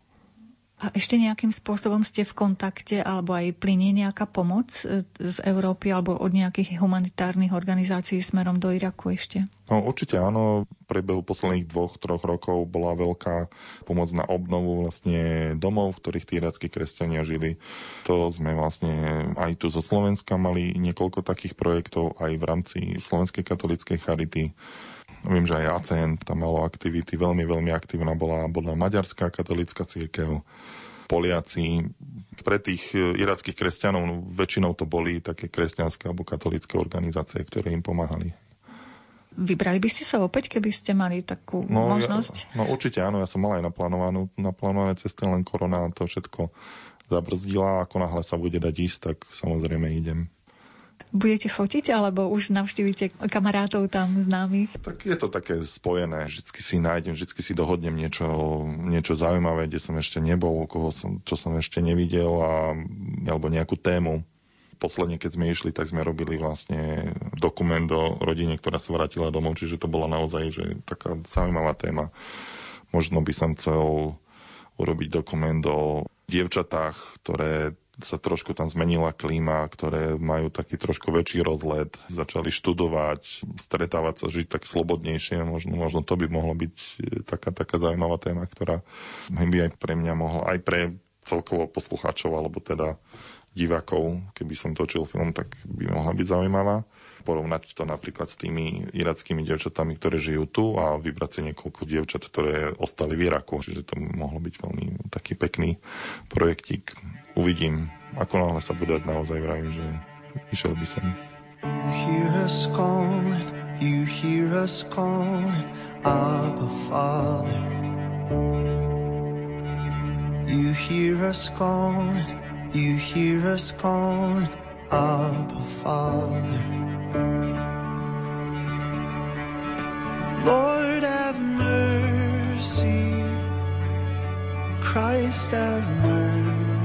A ešte nejakým spôsobom ste v kontakte alebo aj plinie nejaká pomoc e, z Európy alebo od nejakých humanitárnych organizácií smerom do Iraku ešte? No, určite áno. V priebehu posledných dvoch, troch rokov bola veľká pomoc na obnovu vlastne domov, v ktorých tí irackí kresťania žili. To sme vlastne aj tu zo Slovenska mali niekoľko takých projektov aj v rámci Slovenskej katolíckej charity. Viem, že aj ACN tam malo aktivity, veľmi, veľmi aktívna bola, bola Maďarská katolická církev, Poliaci. Pre tých e, irackých kresťanov no, väčšinou to boli také kresťanské alebo katolické organizácie, ktoré im pomáhali. Vybrali by ste sa opäť, keby ste mali takú no, možnosť? Ja, no určite áno, ja som mal aj naplánovanú, naplánované cesty, len korona to všetko zabrzdila. Ako náhle sa bude dať ísť, tak samozrejme idem. Budete fotiť, alebo už navštívite kamarátov tam známych? Tak je to také spojené. Vždycky si nájdem, vždycky si dohodnem niečo, niečo zaujímavé, kde som ešte nebol, koho som, čo som ešte nevidel, a, alebo nejakú tému. Posledne, keď sme išli, tak sme robili vlastne dokument o rodine, ktorá sa vrátila domov, čiže to bola naozaj že taká zaujímavá téma. Možno by som chcel urobiť dokument o dievčatách, ktoré sa trošku tam zmenila klíma, ktoré majú taký trošku väčší rozlet, začali študovať, stretávať sa, žiť tak slobodnejšie. Možno, možno to by mohlo byť e, taká, taká zaujímavá téma, ktorá by aj pre mňa mohla, aj pre celkovo poslucháčov, alebo teda divákov, keby som točil film, tak by mohla byť zaujímavá porovnať to napríklad s tými irackými dievčatami, ktoré žijú tu a vybrať si niekoľko dievčat, ktoré ostali v Iraku. Čiže to mohlo byť veľmi taký pekný projektík. Uvidím, ako náhle sa bude naozaj vravím, že išiel by som. You hear us calling, you hear us calling, Abba Father. You hear us calling, you hear us calling, Abba Father. Lord have mercy, Christ have mercy,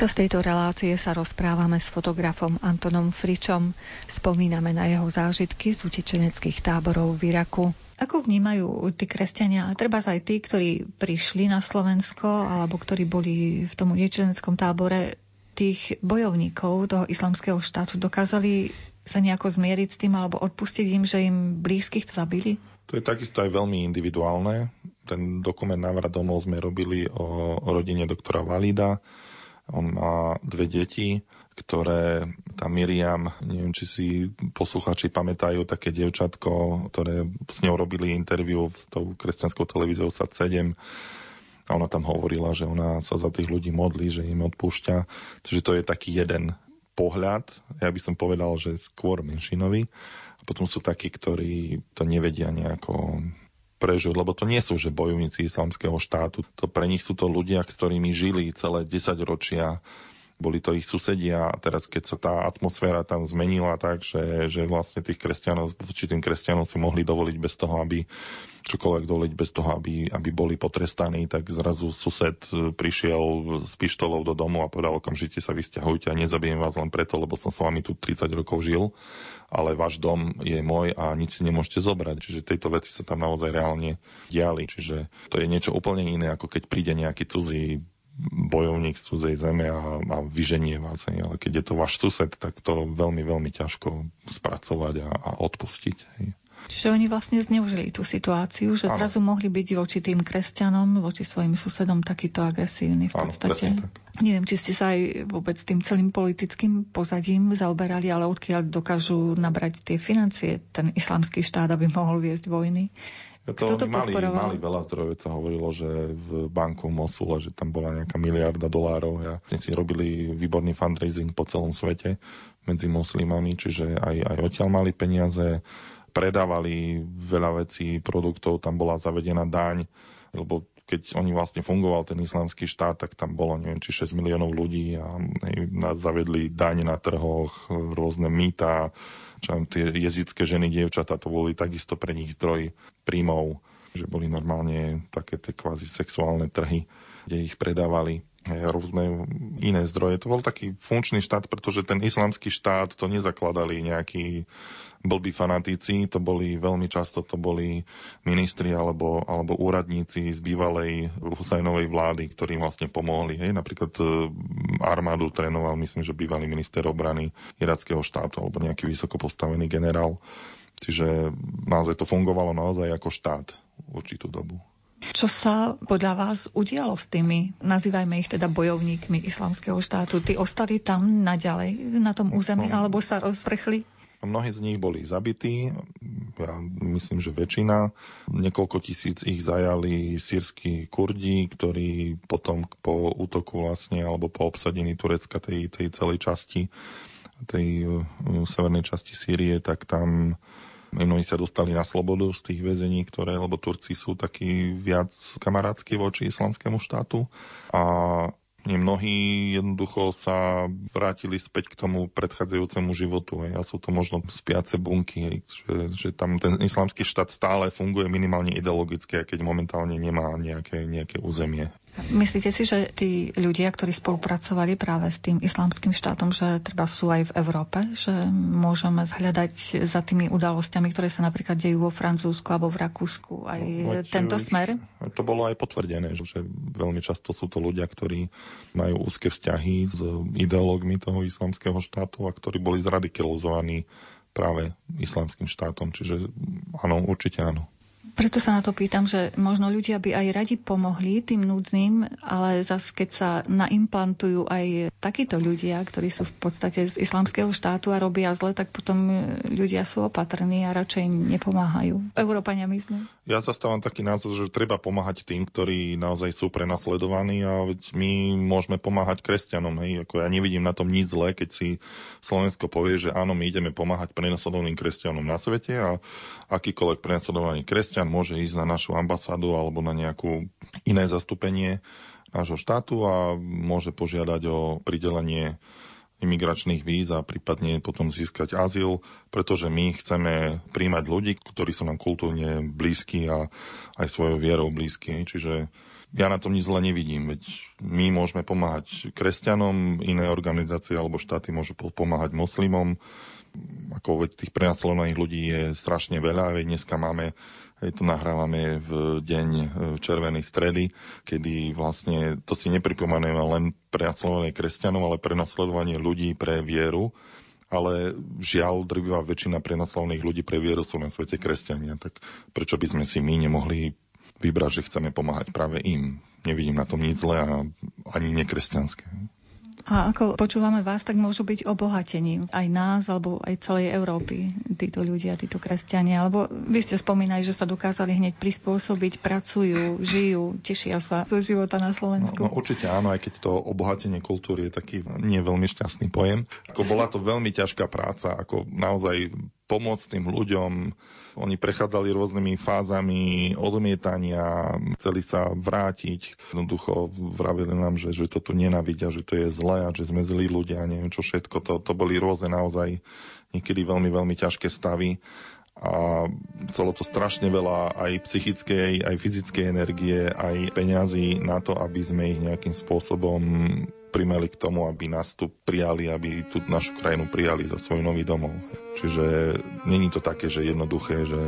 Počas tejto relácie sa rozprávame s fotografom Antonom Fričom. Spomíname na jeho zážitky z utečeneckých táborov v Iraku. Ako vnímajú tí kresťania, treba aj tí, ktorí prišli na Slovensko alebo ktorí boli v tom utečeneckom tábore, tých bojovníkov toho islamského štátu dokázali sa nejako zmieriť s tým alebo odpustiť im, že im blízkych zabili? To je takisto aj veľmi individuálne. Ten dokument Návrat domov sme robili o, o rodine doktora Valida. On má dve deti, ktoré tá Miriam, neviem, či si posluchači pamätajú také dievčatko, ktoré s ňou robili interviu s tou kresťanskou televíziou SAT7 a ona tam hovorila, že ona sa za tých ľudí modlí, že im odpúšťa. Takže to je taký jeden pohľad, ja by som povedal, že skôr menšinový. A potom sú takí, ktorí to nevedia nejako prežiť, lebo to nie sú že bojovníci islamského štátu. To pre nich sú to ľudia, s ktorými žili celé 10 ročia, boli to ich susedia a teraz keď sa tá atmosféra tam zmenila tak, že, že vlastne tých kresťanov, či tým kresťanom si mohli dovoliť bez toho, aby čokoľvek dovoliť bez toho, aby, aby boli potrestaní, tak zrazu sused prišiel s pištolou do domu a povedal okamžite sa vysťahujte a nezabijem vás len preto, lebo som s vami tu 30 rokov žil, ale váš dom je môj a nič si nemôžete zobrať. Čiže tejto veci sa tam naozaj reálne diali. Čiže to je niečo úplne iné, ako keď príde nejaký cudzí bojovník z cudzej zeme a, a vyženie vás. Ale keď je to váš sused, tak to veľmi, veľmi ťažko spracovať a, a odpustiť. Hej. Čiže oni vlastne zneužili tú situáciu, že ano. zrazu mohli byť voči tým kresťanom, voči svojim susedom takýto agresívny v podstate. Ano, Neviem, či ste sa aj vôbec tým celým politickým pozadím zaoberali, ale odkiaľ dokážu nabrať tie financie ten islamský štát, aby mohol viesť vojny. To, to mali, mali veľa zdrojov, sa hovorilo, že v banku Mosule, že tam bola nejaká miliarda dolárov. Ja si robili výborný fundraising po celom svete medzi moslimami, čiže aj, aj odtiaľ mali peniaze, predávali veľa vecí, produktov, tam bola zavedená daň, lebo keď oni vlastne fungoval ten islamský štát, tak tam bolo neviem, či 6 miliónov ľudí a zavedli daň na trhoch, rôzne mýta, čo tie jezické ženy, dievčatá, to boli takisto pre nich zdroj príjmov, že boli normálne také tie kvázi sexuálne trhy, kde ich predávali rôzne iné zdroje. To bol taký funkčný štát, pretože ten islamský štát to nezakladali nejakí blbí fanatici, to boli veľmi často to boli ministri alebo, alebo úradníci z bývalej Husajnovej vlády, ktorí vlastne pomohli. Hej, napríklad e, armádu trénoval, myslím, že bývalý minister obrany irackého štátu alebo nejaký vysoko postavený generál. Čiže naozaj to fungovalo naozaj ako štát určitú dobu. Čo sa podľa vás udialo s tými, nazývajme ich teda bojovníkmi islamského štátu? Tí ostali tam naďalej na tom území, no. alebo sa rozprchli? Mnohí z nich boli zabití, ja myslím, že väčšina. Niekoľko tisíc ich zajali sírsky kurdi, ktorí potom po útoku vlastne, alebo po obsadení Turecka tej, tej celej časti, tej uh, severnej časti Sýrie, tak tam Mnohí sa dostali na slobodu z tých väzení, ktoré, lebo Turci sú takí viac kamarátsky voči islamskému štátu. A Mnohí jednoducho sa vrátili späť k tomu predchádzajúcemu životu. Hej. A sú to možno spiace bunky, hej. Že, že tam ten islamský štát stále funguje minimálne ideologicky, aj keď momentálne nemá nejaké, nejaké územie. Myslíte si, že tí ľudia, ktorí spolupracovali práve s tým islamským štátom, že treba sú aj v Európe, že môžeme zhľadať za tými udalosťami, ktoré sa napríklad dejú vo Francúzsku alebo v Rakúsku, aj no, tento smer? To bolo aj potvrdené, že veľmi často sú to ľudia, ktorí majú úzke vzťahy s ideológmi toho islamského štátu a ktorí boli zradikalizovaní práve islamským štátom. Čiže áno, určite áno. Preto sa na to pýtam, že možno ľudia by aj radi pomohli tým núdznym, ale zase keď sa naimplantujú aj takíto ľudia, ktorí sú v podstate z islamského štátu a robia zle, tak potom ľudia sú opatrní a radšej nepomáhajú. Európania myslím. Ja zastávam taký názor, že treba pomáhať tým, ktorí naozaj sú prenasledovaní a my môžeme pomáhať kresťanom. Hej. Ako ja nevidím na tom nič zlé, keď si Slovensko povie, že áno, my ideme pomáhať prenasledovaným kresťanom na svete a akýkoľvek prenasledovaný kresťan môže ísť na našu ambasádu alebo na nejakú iné zastúpenie nášho štátu a môže požiadať o pridelenie imigračných víz a prípadne potom získať azyl, pretože my chceme príjmať ľudí, ktorí sú nám kultúrne blízki a aj svojou vierou blízki. Čiže ja na tom nič zle nevidím, veď my môžeme pomáhať kresťanom, iné organizácie alebo štáty môžu pomáhať moslimom, ako veď tých prenasledovaných ľudí je strašne veľa, veď dneska máme to nahrávame v deň e, Červenej stredy, kedy vlastne to si nepripomíname len prenasledovanie kresťanov, ale prenasledovanie ľudí pre vieru. Ale žiaľ, drvivá väčšina prenasledovaných ľudí pre vieru sú na svete kresťania. Tak prečo by sme si my nemohli vybrať, že chceme pomáhať práve im? Nevidím na tom nič zlé a ani nekresťanské. A ako počúvame vás, tak môžu byť obohatením aj nás, alebo aj celej Európy, títo ľudia, títo kresťania. Alebo vy ste spomínali, že sa dokázali hneď prispôsobiť, pracujú, žijú, tešia sa zo života na Slovensku. No, no určite áno, aj keď to obohatenie kultúry je taký nie veľmi šťastný pojem. Ako bola to veľmi ťažká práca, ako naozaj pomôcť tým ľuďom. Oni prechádzali rôznymi fázami odmietania, chceli sa vrátiť. Jednoducho vravili nám, že, že to tu nenavidia, že to je zlé a že sme zlí ľudia, neviem čo všetko. To, to boli rôzne naozaj niekedy veľmi, veľmi ťažké stavy a chcelo to strašne veľa aj psychickej, aj fyzickej energie, aj peňazí na to, aby sme ich nejakým spôsobom primeli k tomu, aby nás tu prijali, aby tú našu krajinu prijali za svoj nový domov. Čiže není to také, že jednoduché, že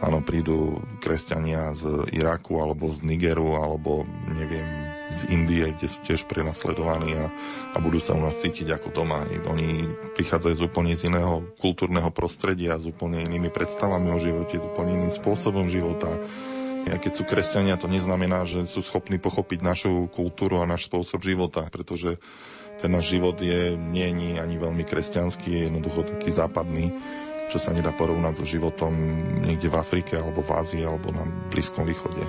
áno, prídu kresťania z Iraku alebo z Nigeru alebo neviem, z Indie, kde sú tiež prenasledovaní a, a budú sa u nás cítiť ako doma. Oni prichádzajú z úplne z iného kultúrneho prostredia, s úplne inými predstavami o živote, s úplne iným spôsobom života a keď sú kresťania, to neznamená, že sú schopní pochopiť našu kultúru a náš spôsob života, pretože ten náš život je nie je ani veľmi kresťanský, je jednoducho taký západný, čo sa nedá porovnať so životom niekde v Afrike alebo v Ázii alebo na Blízkom východe.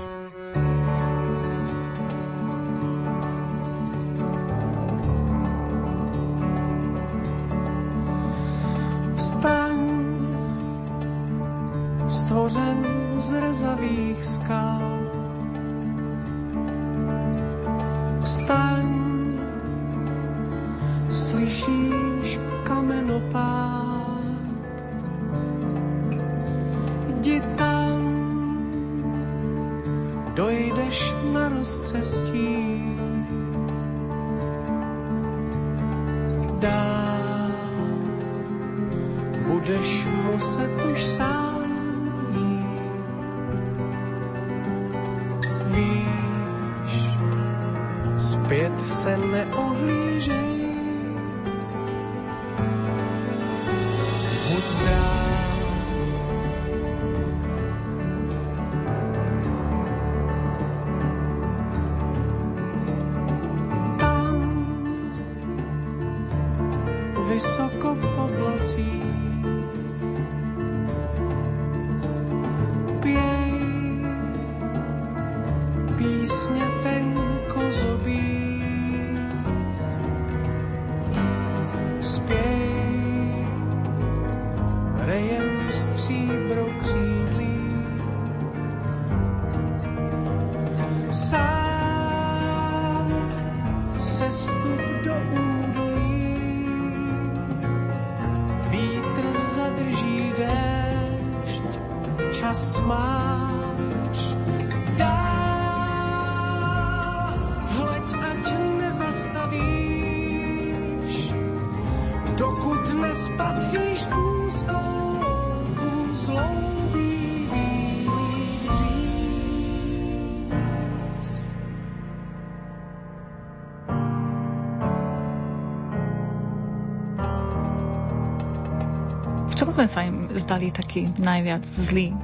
Sme sa im zdali taký najviac zlý?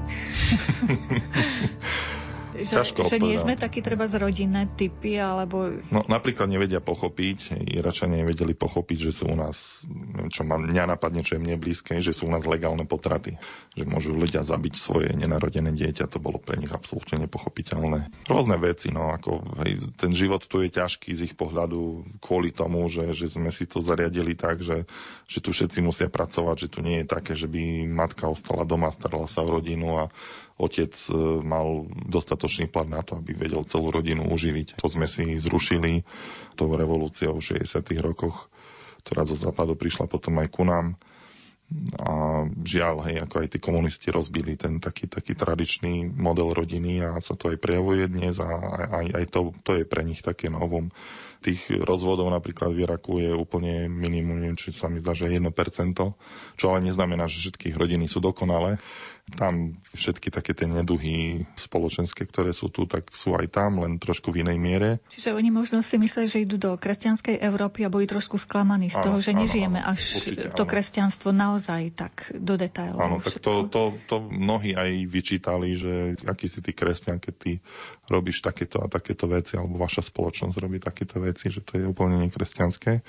že, Ťažko že nie sme takí treba z rodinné typy, alebo... No napríklad nevedia pochopiť, Iračania nevedeli pochopiť, že sú u nás, čo ma mňa napadne, čo je mne blízke, že sú u nás legálne potraty. Že môžu ľudia zabiť svoje nenarodené dieťa, to bolo pre nich absolútne nepochopiteľné. Rôzne veci, no ako hej, ten život tu je ťažký z ich pohľadu kvôli tomu, že, že sme si to zariadili tak, že, že tu všetci musia pracovať, že tu nie je také, že by matka ostala doma, starala sa o rodinu a otec e, mal dostatočný plat na to, aby vedel celú rodinu uživiť. To sme si zrušili tou revolúciou v 60. rokoch, ktorá zo západu prišla potom aj ku nám. A žiaľ, hej, ako aj tí komunisti rozbili ten taký, taký tradičný model rodiny a sa to aj prejavuje dnes a aj, aj to, to je pre nich také novum Tých rozvodov napríklad v Iraku je úplne minimum, neviem, či sa mi zdá, že 1%, čo ale neznamená, že všetkých rodiny sú dokonalé. Tam všetky také tie neduhy spoločenské, ktoré sú tu, tak sú aj tam, len trošku v inej miere. Čiže oni možno si mysleli, že idú do kresťanskej Európy a boli trošku sklamaní z toho, áno, že nežijeme áno, až určite, to áno. kresťanstvo naozaj tak do detailov. Áno, tak to, to, to mnohí aj vyčítali, že aký si ty kresťan, keď ty robíš takéto a takéto veci, alebo vaša spoločnosť robí takéto veci, že to je úplne nekresťanské.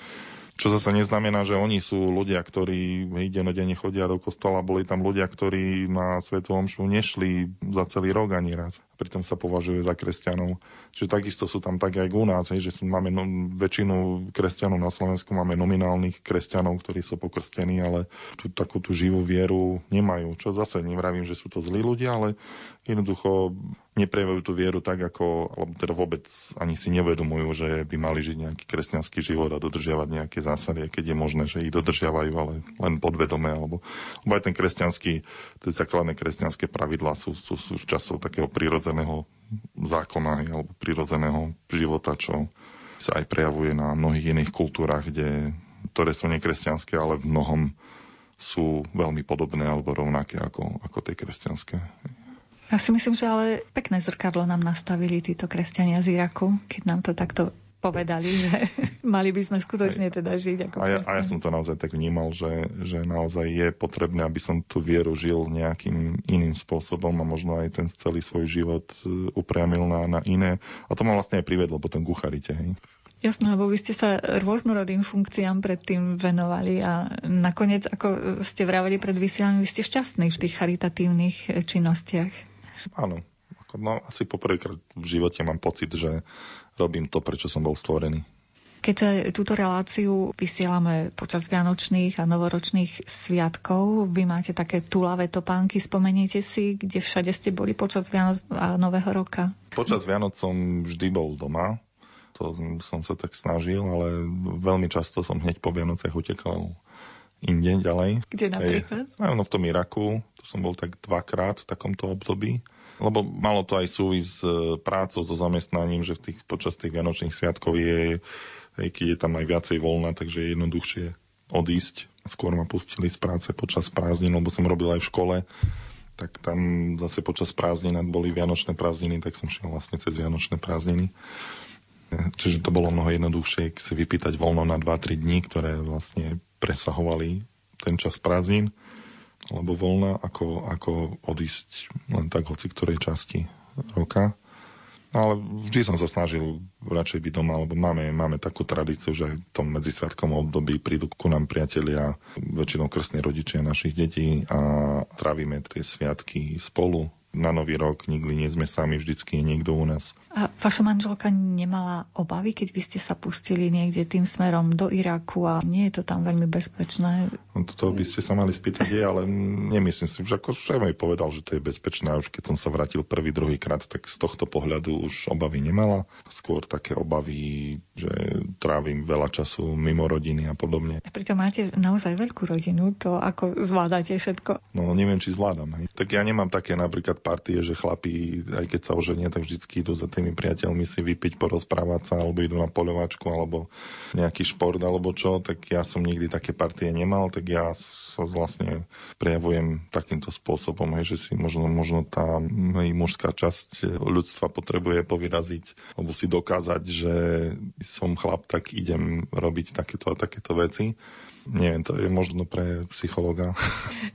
Čo zase neznamená, že oni sú ľudia, ktorí denne chodia do kostola. Boli tam ľudia, ktorí na Svetu Omšu nešli za celý rok ani raz. Pritom sa považujú za kresťanov. Čiže takisto sú tam tak aj u nás, že máme no, väčšinu kresťanov na Slovensku, máme nominálnych kresťanov, ktorí sú pokrstení, ale tú, takú tú živú vieru nemajú. Čo zase nevravím, že sú to zlí ľudia, ale jednoducho neprejavujú tú vieru tak, ako, alebo teda vôbec ani si nevedomujú, že by mali žiť nejaký kresťanský život a dodržiavať nejaké zásady, keď je možné, že ich dodržiavajú, ale len podvedome, alebo, aj ten kresťanský, tie základné kresťanské pravidlá sú, sú, sú časov takého prirodzeného zákona alebo prirodzeného života, čo sa aj prejavuje na mnohých iných kultúrach, kde, ktoré sú nekresťanské, ale v mnohom sú veľmi podobné alebo rovnaké ako, ako tie kresťanské. Ja si myslím, že ale pekné zrkadlo nám nastavili títo kresťania z Iraku, keď nám to takto povedali, že mali by sme skutočne teda žiť ako a ja, a ja som to naozaj tak vnímal, že, že naozaj je potrebné, aby som tú vieru žil nejakým iným spôsobom a možno aj ten celý svoj život e, upriamil na, na iné. A to ma vlastne aj privedlo potom ku charite. Hej. Jasné, lebo vy ste sa rôznorodým funkciám predtým venovali a nakoniec, ako ste vraveli pred vysielaním, vy ste šťastní v tých charitatívnych činnostiach. Áno. No, asi poprvýkrát v živote mám pocit, že robím to, prečo som bol stvorený. Keďže túto reláciu vysielame počas Vianočných a novoročných sviatkov, vy máte také tulavé topánky, spomeniete si, kde všade ste boli počas Vianoc a Nového roka? Počas Vianoc som vždy bol doma, to som sa tak snažil, ale veľmi často som hneď po Vianociach utekal inde ďalej. Kde napríklad? Aj, no v tom Iraku, to som bol tak dvakrát v takomto období. Lebo malo to aj súvis s e, prácou, so zamestnaním, že v tých, počas tých Vianočných sviatkov je, keď je tam aj viacej voľna, takže je jednoduchšie odísť. Skôr ma pustili z práce počas prázdnin, lebo som robil aj v škole tak tam zase počas prázdnin boli Vianočné prázdniny, tak som šiel vlastne cez Vianočné prázdniny. Čiže to bolo mnoho jednoduchšie si vypýtať voľno na 2-3 dní, ktoré vlastne presahovali ten čas prázdnin alebo voľna, ako, ako odísť len tak hoci ktorej časti roka. Ale vždy som sa snažil radšej byť doma, lebo máme, máme takú tradíciu, že v tom medzisviatkom období prídu ku nám priatelia, väčšinou krstní rodičia našich detí a trávime tie sviatky spolu na nový rok nikdy nie sme sami, vždycky je niekto u nás. A vaša manželka nemala obavy, keď by ste sa pustili niekde tým smerom do Iraku a nie je to tam veľmi bezpečné? No toto by ste sa mali spýtať je, ale nemyslím si, že ako aj mi povedal, že to je bezpečné. Už keď som sa vrátil prvý, druhý krát, tak z tohto pohľadu už obavy nemala. Skôr také obavy, že trávim veľa času mimo rodiny a podobne. A pritom máte naozaj veľkú rodinu, to ako zvládate všetko? No neviem, či zvládam. Hej. Tak ja nemám také napríklad partie, že chlapí, aj keď sa oženia, tak vždycky idú za tými priateľmi si vypiť, porozprávať sa, alebo idú na poľovačku, alebo nejaký šport, alebo čo, tak ja som nikdy také partie nemal, tak ja sa vlastne prejavujem takýmto spôsobom, hej, že si možno, možno tá mužská časť ľudstva potrebuje povyraziť, alebo si dokázať, že som chlap, tak idem robiť takéto a takéto veci. Neviem, to je možno pre psychologa.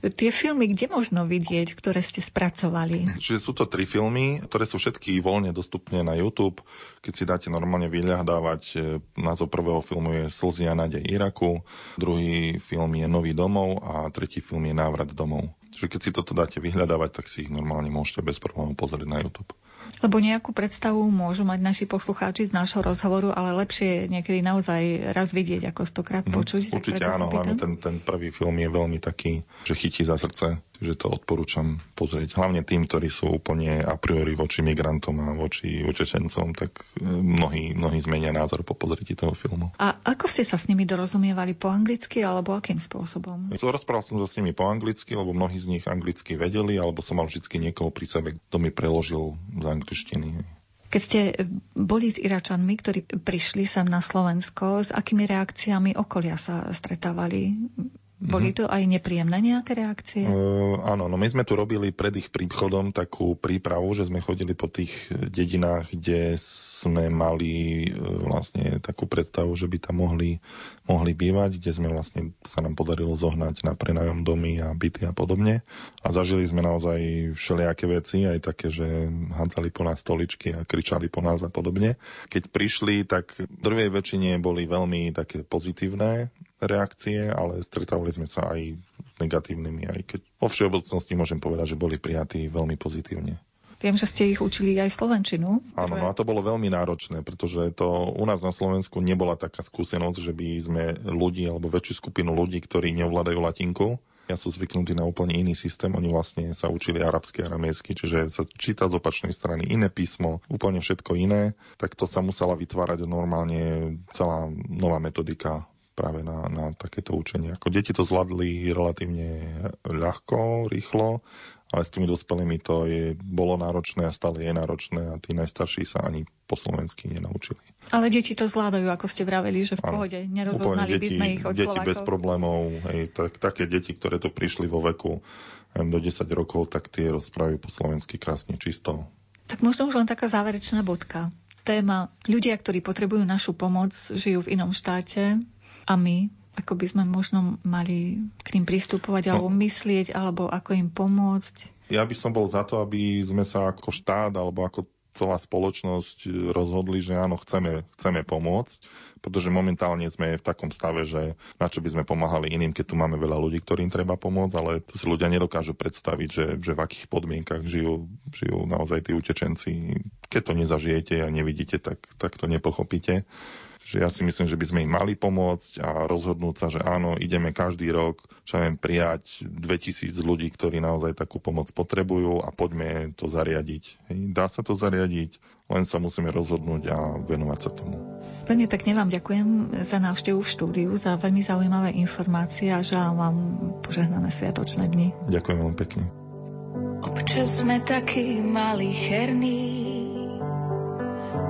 Tie filmy, kde možno vidieť, ktoré ste spracovali? Čiže sú to tri filmy, ktoré sú všetky voľne dostupné na YouTube. Keď si dáte normálne vyľahdávať, e, názov prvého filmu je Slzy a nádej Iraku, druhý film je Nový domov a tretí film je Návrat domov. Čiže keď si toto dáte vyhľadávať, tak si ich normálne môžete bez problémov pozrieť na YouTube. Lebo nejakú predstavu môžu mať naši poslucháči z nášho rozhovoru, ale lepšie je niekedy naozaj raz vidieť, ako stokrát mhm. počuť. Mm, určite áno, hlavne ten, ten prvý film je veľmi taký, že chytí za srdce že to odporúčam pozrieť. Hlavne tým, ktorí sú úplne a priori voči migrantom a voči utečencom, tak e, mnohí, mnohí zmenia názor po pozretí toho filmu. A ako ste sa s nimi dorozumievali? Po anglicky alebo akým spôsobom? Rozprával som sa s nimi po anglicky, lebo mnohí z nich anglicky vedeli, alebo som mal vždy niekoho pri sebe, kto mi preložil z angličtiny. Keď ste boli s Iračanmi, ktorí prišli sem na Slovensko, s akými reakciami okolia sa stretávali? Boli to aj nepríjemné nejaké reakcie? Uh, áno, no my sme tu robili pred ich príchodom takú prípravu, že sme chodili po tých dedinách, kde sme mali uh, vlastne takú predstavu, že by tam mohli, mohli bývať, kde sme vlastne sa nám podarilo zohnať na prenajom domy a byty a podobne. A zažili sme naozaj všelijaké veci, aj také, že hádzali po nás stoličky a kričali po nás a podobne. Keď prišli, tak v druhej väčšine boli veľmi také pozitívne reakcie, ale stretávali sme sa aj s negatívnymi, aj keď vo všeobecnosti môžem povedať, že boli prijatí veľmi pozitívne. Viem, že ste ich učili aj slovenčinu. Áno, no a to bolo veľmi náročné, pretože to u nás na Slovensku nebola taká skúsenosť, že by sme ľudí alebo väčšiu skupinu ľudí, ktorí neovládajú latinku, ja sú zvyknutí na úplne iný systém. Oni vlastne sa učili arabsky a aramejsky, čiže sa číta z opačnej strany iné písmo, úplne všetko iné. Tak to sa musela vytvárať normálne celá nová metodika práve na, na takéto učenie. Ako deti to zvládli relatívne ľahko, rýchlo, ale s tými dospelými to je, bolo náročné a stále je náročné a tí najstarší sa ani po slovensky nenaučili. Ale deti to zvládajú, ako ste vraveli, že v pohode nerozoznali deti, by sme ich od Deti Slovákov. bez problémov, hej, tak, také deti, ktoré to prišli vo veku do 10 rokov, tak tie rozprávajú po slovensky krásne čisto. Tak možno už len taká záverečná bodka. Téma ľudia, ktorí potrebujú našu pomoc, žijú v inom štáte, a my, ako by sme možno mali k ním pristupovať alebo myslieť, alebo ako im pomôcť? Ja by som bol za to, aby sme sa ako štát alebo ako celá spoločnosť rozhodli, že áno, chceme, chceme pomôcť, pretože momentálne sme v takom stave, že na čo by sme pomáhali iným, keď tu máme veľa ľudí, ktorým treba pomôcť, ale to si ľudia nedokážu predstaviť, že, že v akých podmienkach žijú, žijú naozaj tí utečenci. Keď to nezažijete a nevidíte, tak, tak to nepochopíte že ja si myslím, že by sme im mali pomôcť a rozhodnúť sa, že áno, ideme každý rok, čo viem, prijať 2000 ľudí, ktorí naozaj takú pomoc potrebujú a poďme to zariadiť. Hej, dá sa to zariadiť, len sa musíme rozhodnúť a venovať sa tomu. Veľmi pekne vám ďakujem za návštevu v štúdiu, za veľmi zaujímavé informácie a želám vám požehnané sviatočné dni. Ďakujem veľmi pekne. Občas sme takí malí herní,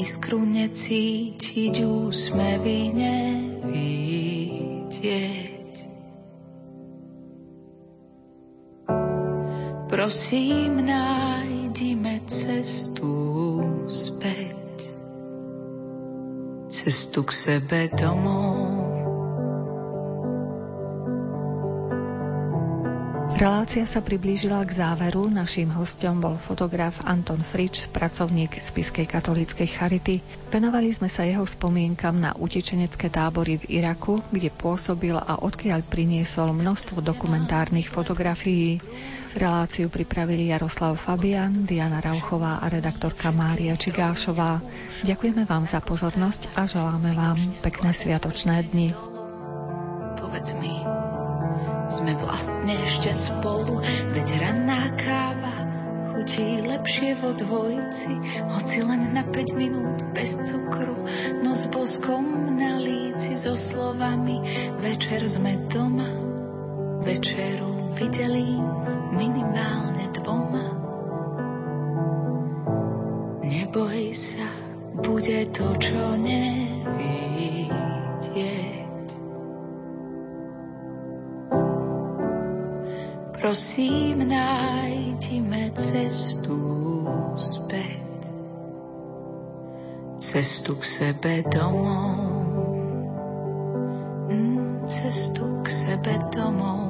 Iskru necítiť, úsmevy nevidieť. Prosím, nájdime cestu späť, cestu k sebe domov. Relácia sa priblížila k záveru. Naším hostom bol fotograf Anton Frič, pracovník Spiskej katolíckej charity. Venovali sme sa jeho spomienkam na utečenecké tábory v Iraku, kde pôsobil a odkiaľ priniesol množstvo dokumentárnych fotografií. Reláciu pripravili Jaroslav Fabian, Diana Rauchová a redaktorka Mária Čigášová. Ďakujeme vám za pozornosť a želáme vám pekné sviatočné dni. Povedz mi, sme vlastne ešte spolu, veď ranná káva chutí lepšie vo dvojici, hoci len na 5 minút bez cukru, no s boskom na líci so slovami, večer sme doma, večeru videli minimálne dvoma. Neboj sa, bude to, čo nevidieť. Prosím, nájdime cestu späť, cestu k sebe domov, mm, cestu k sebe domov.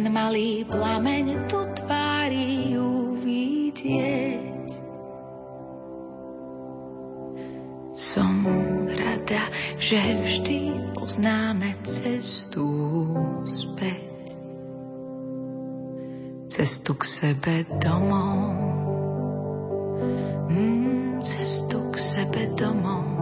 Len malý plameň do tvári uvidieť. Som rada, že vždy poznáme cestu späť. Cestu k sebe domov. Mm, cestu k sebe domov.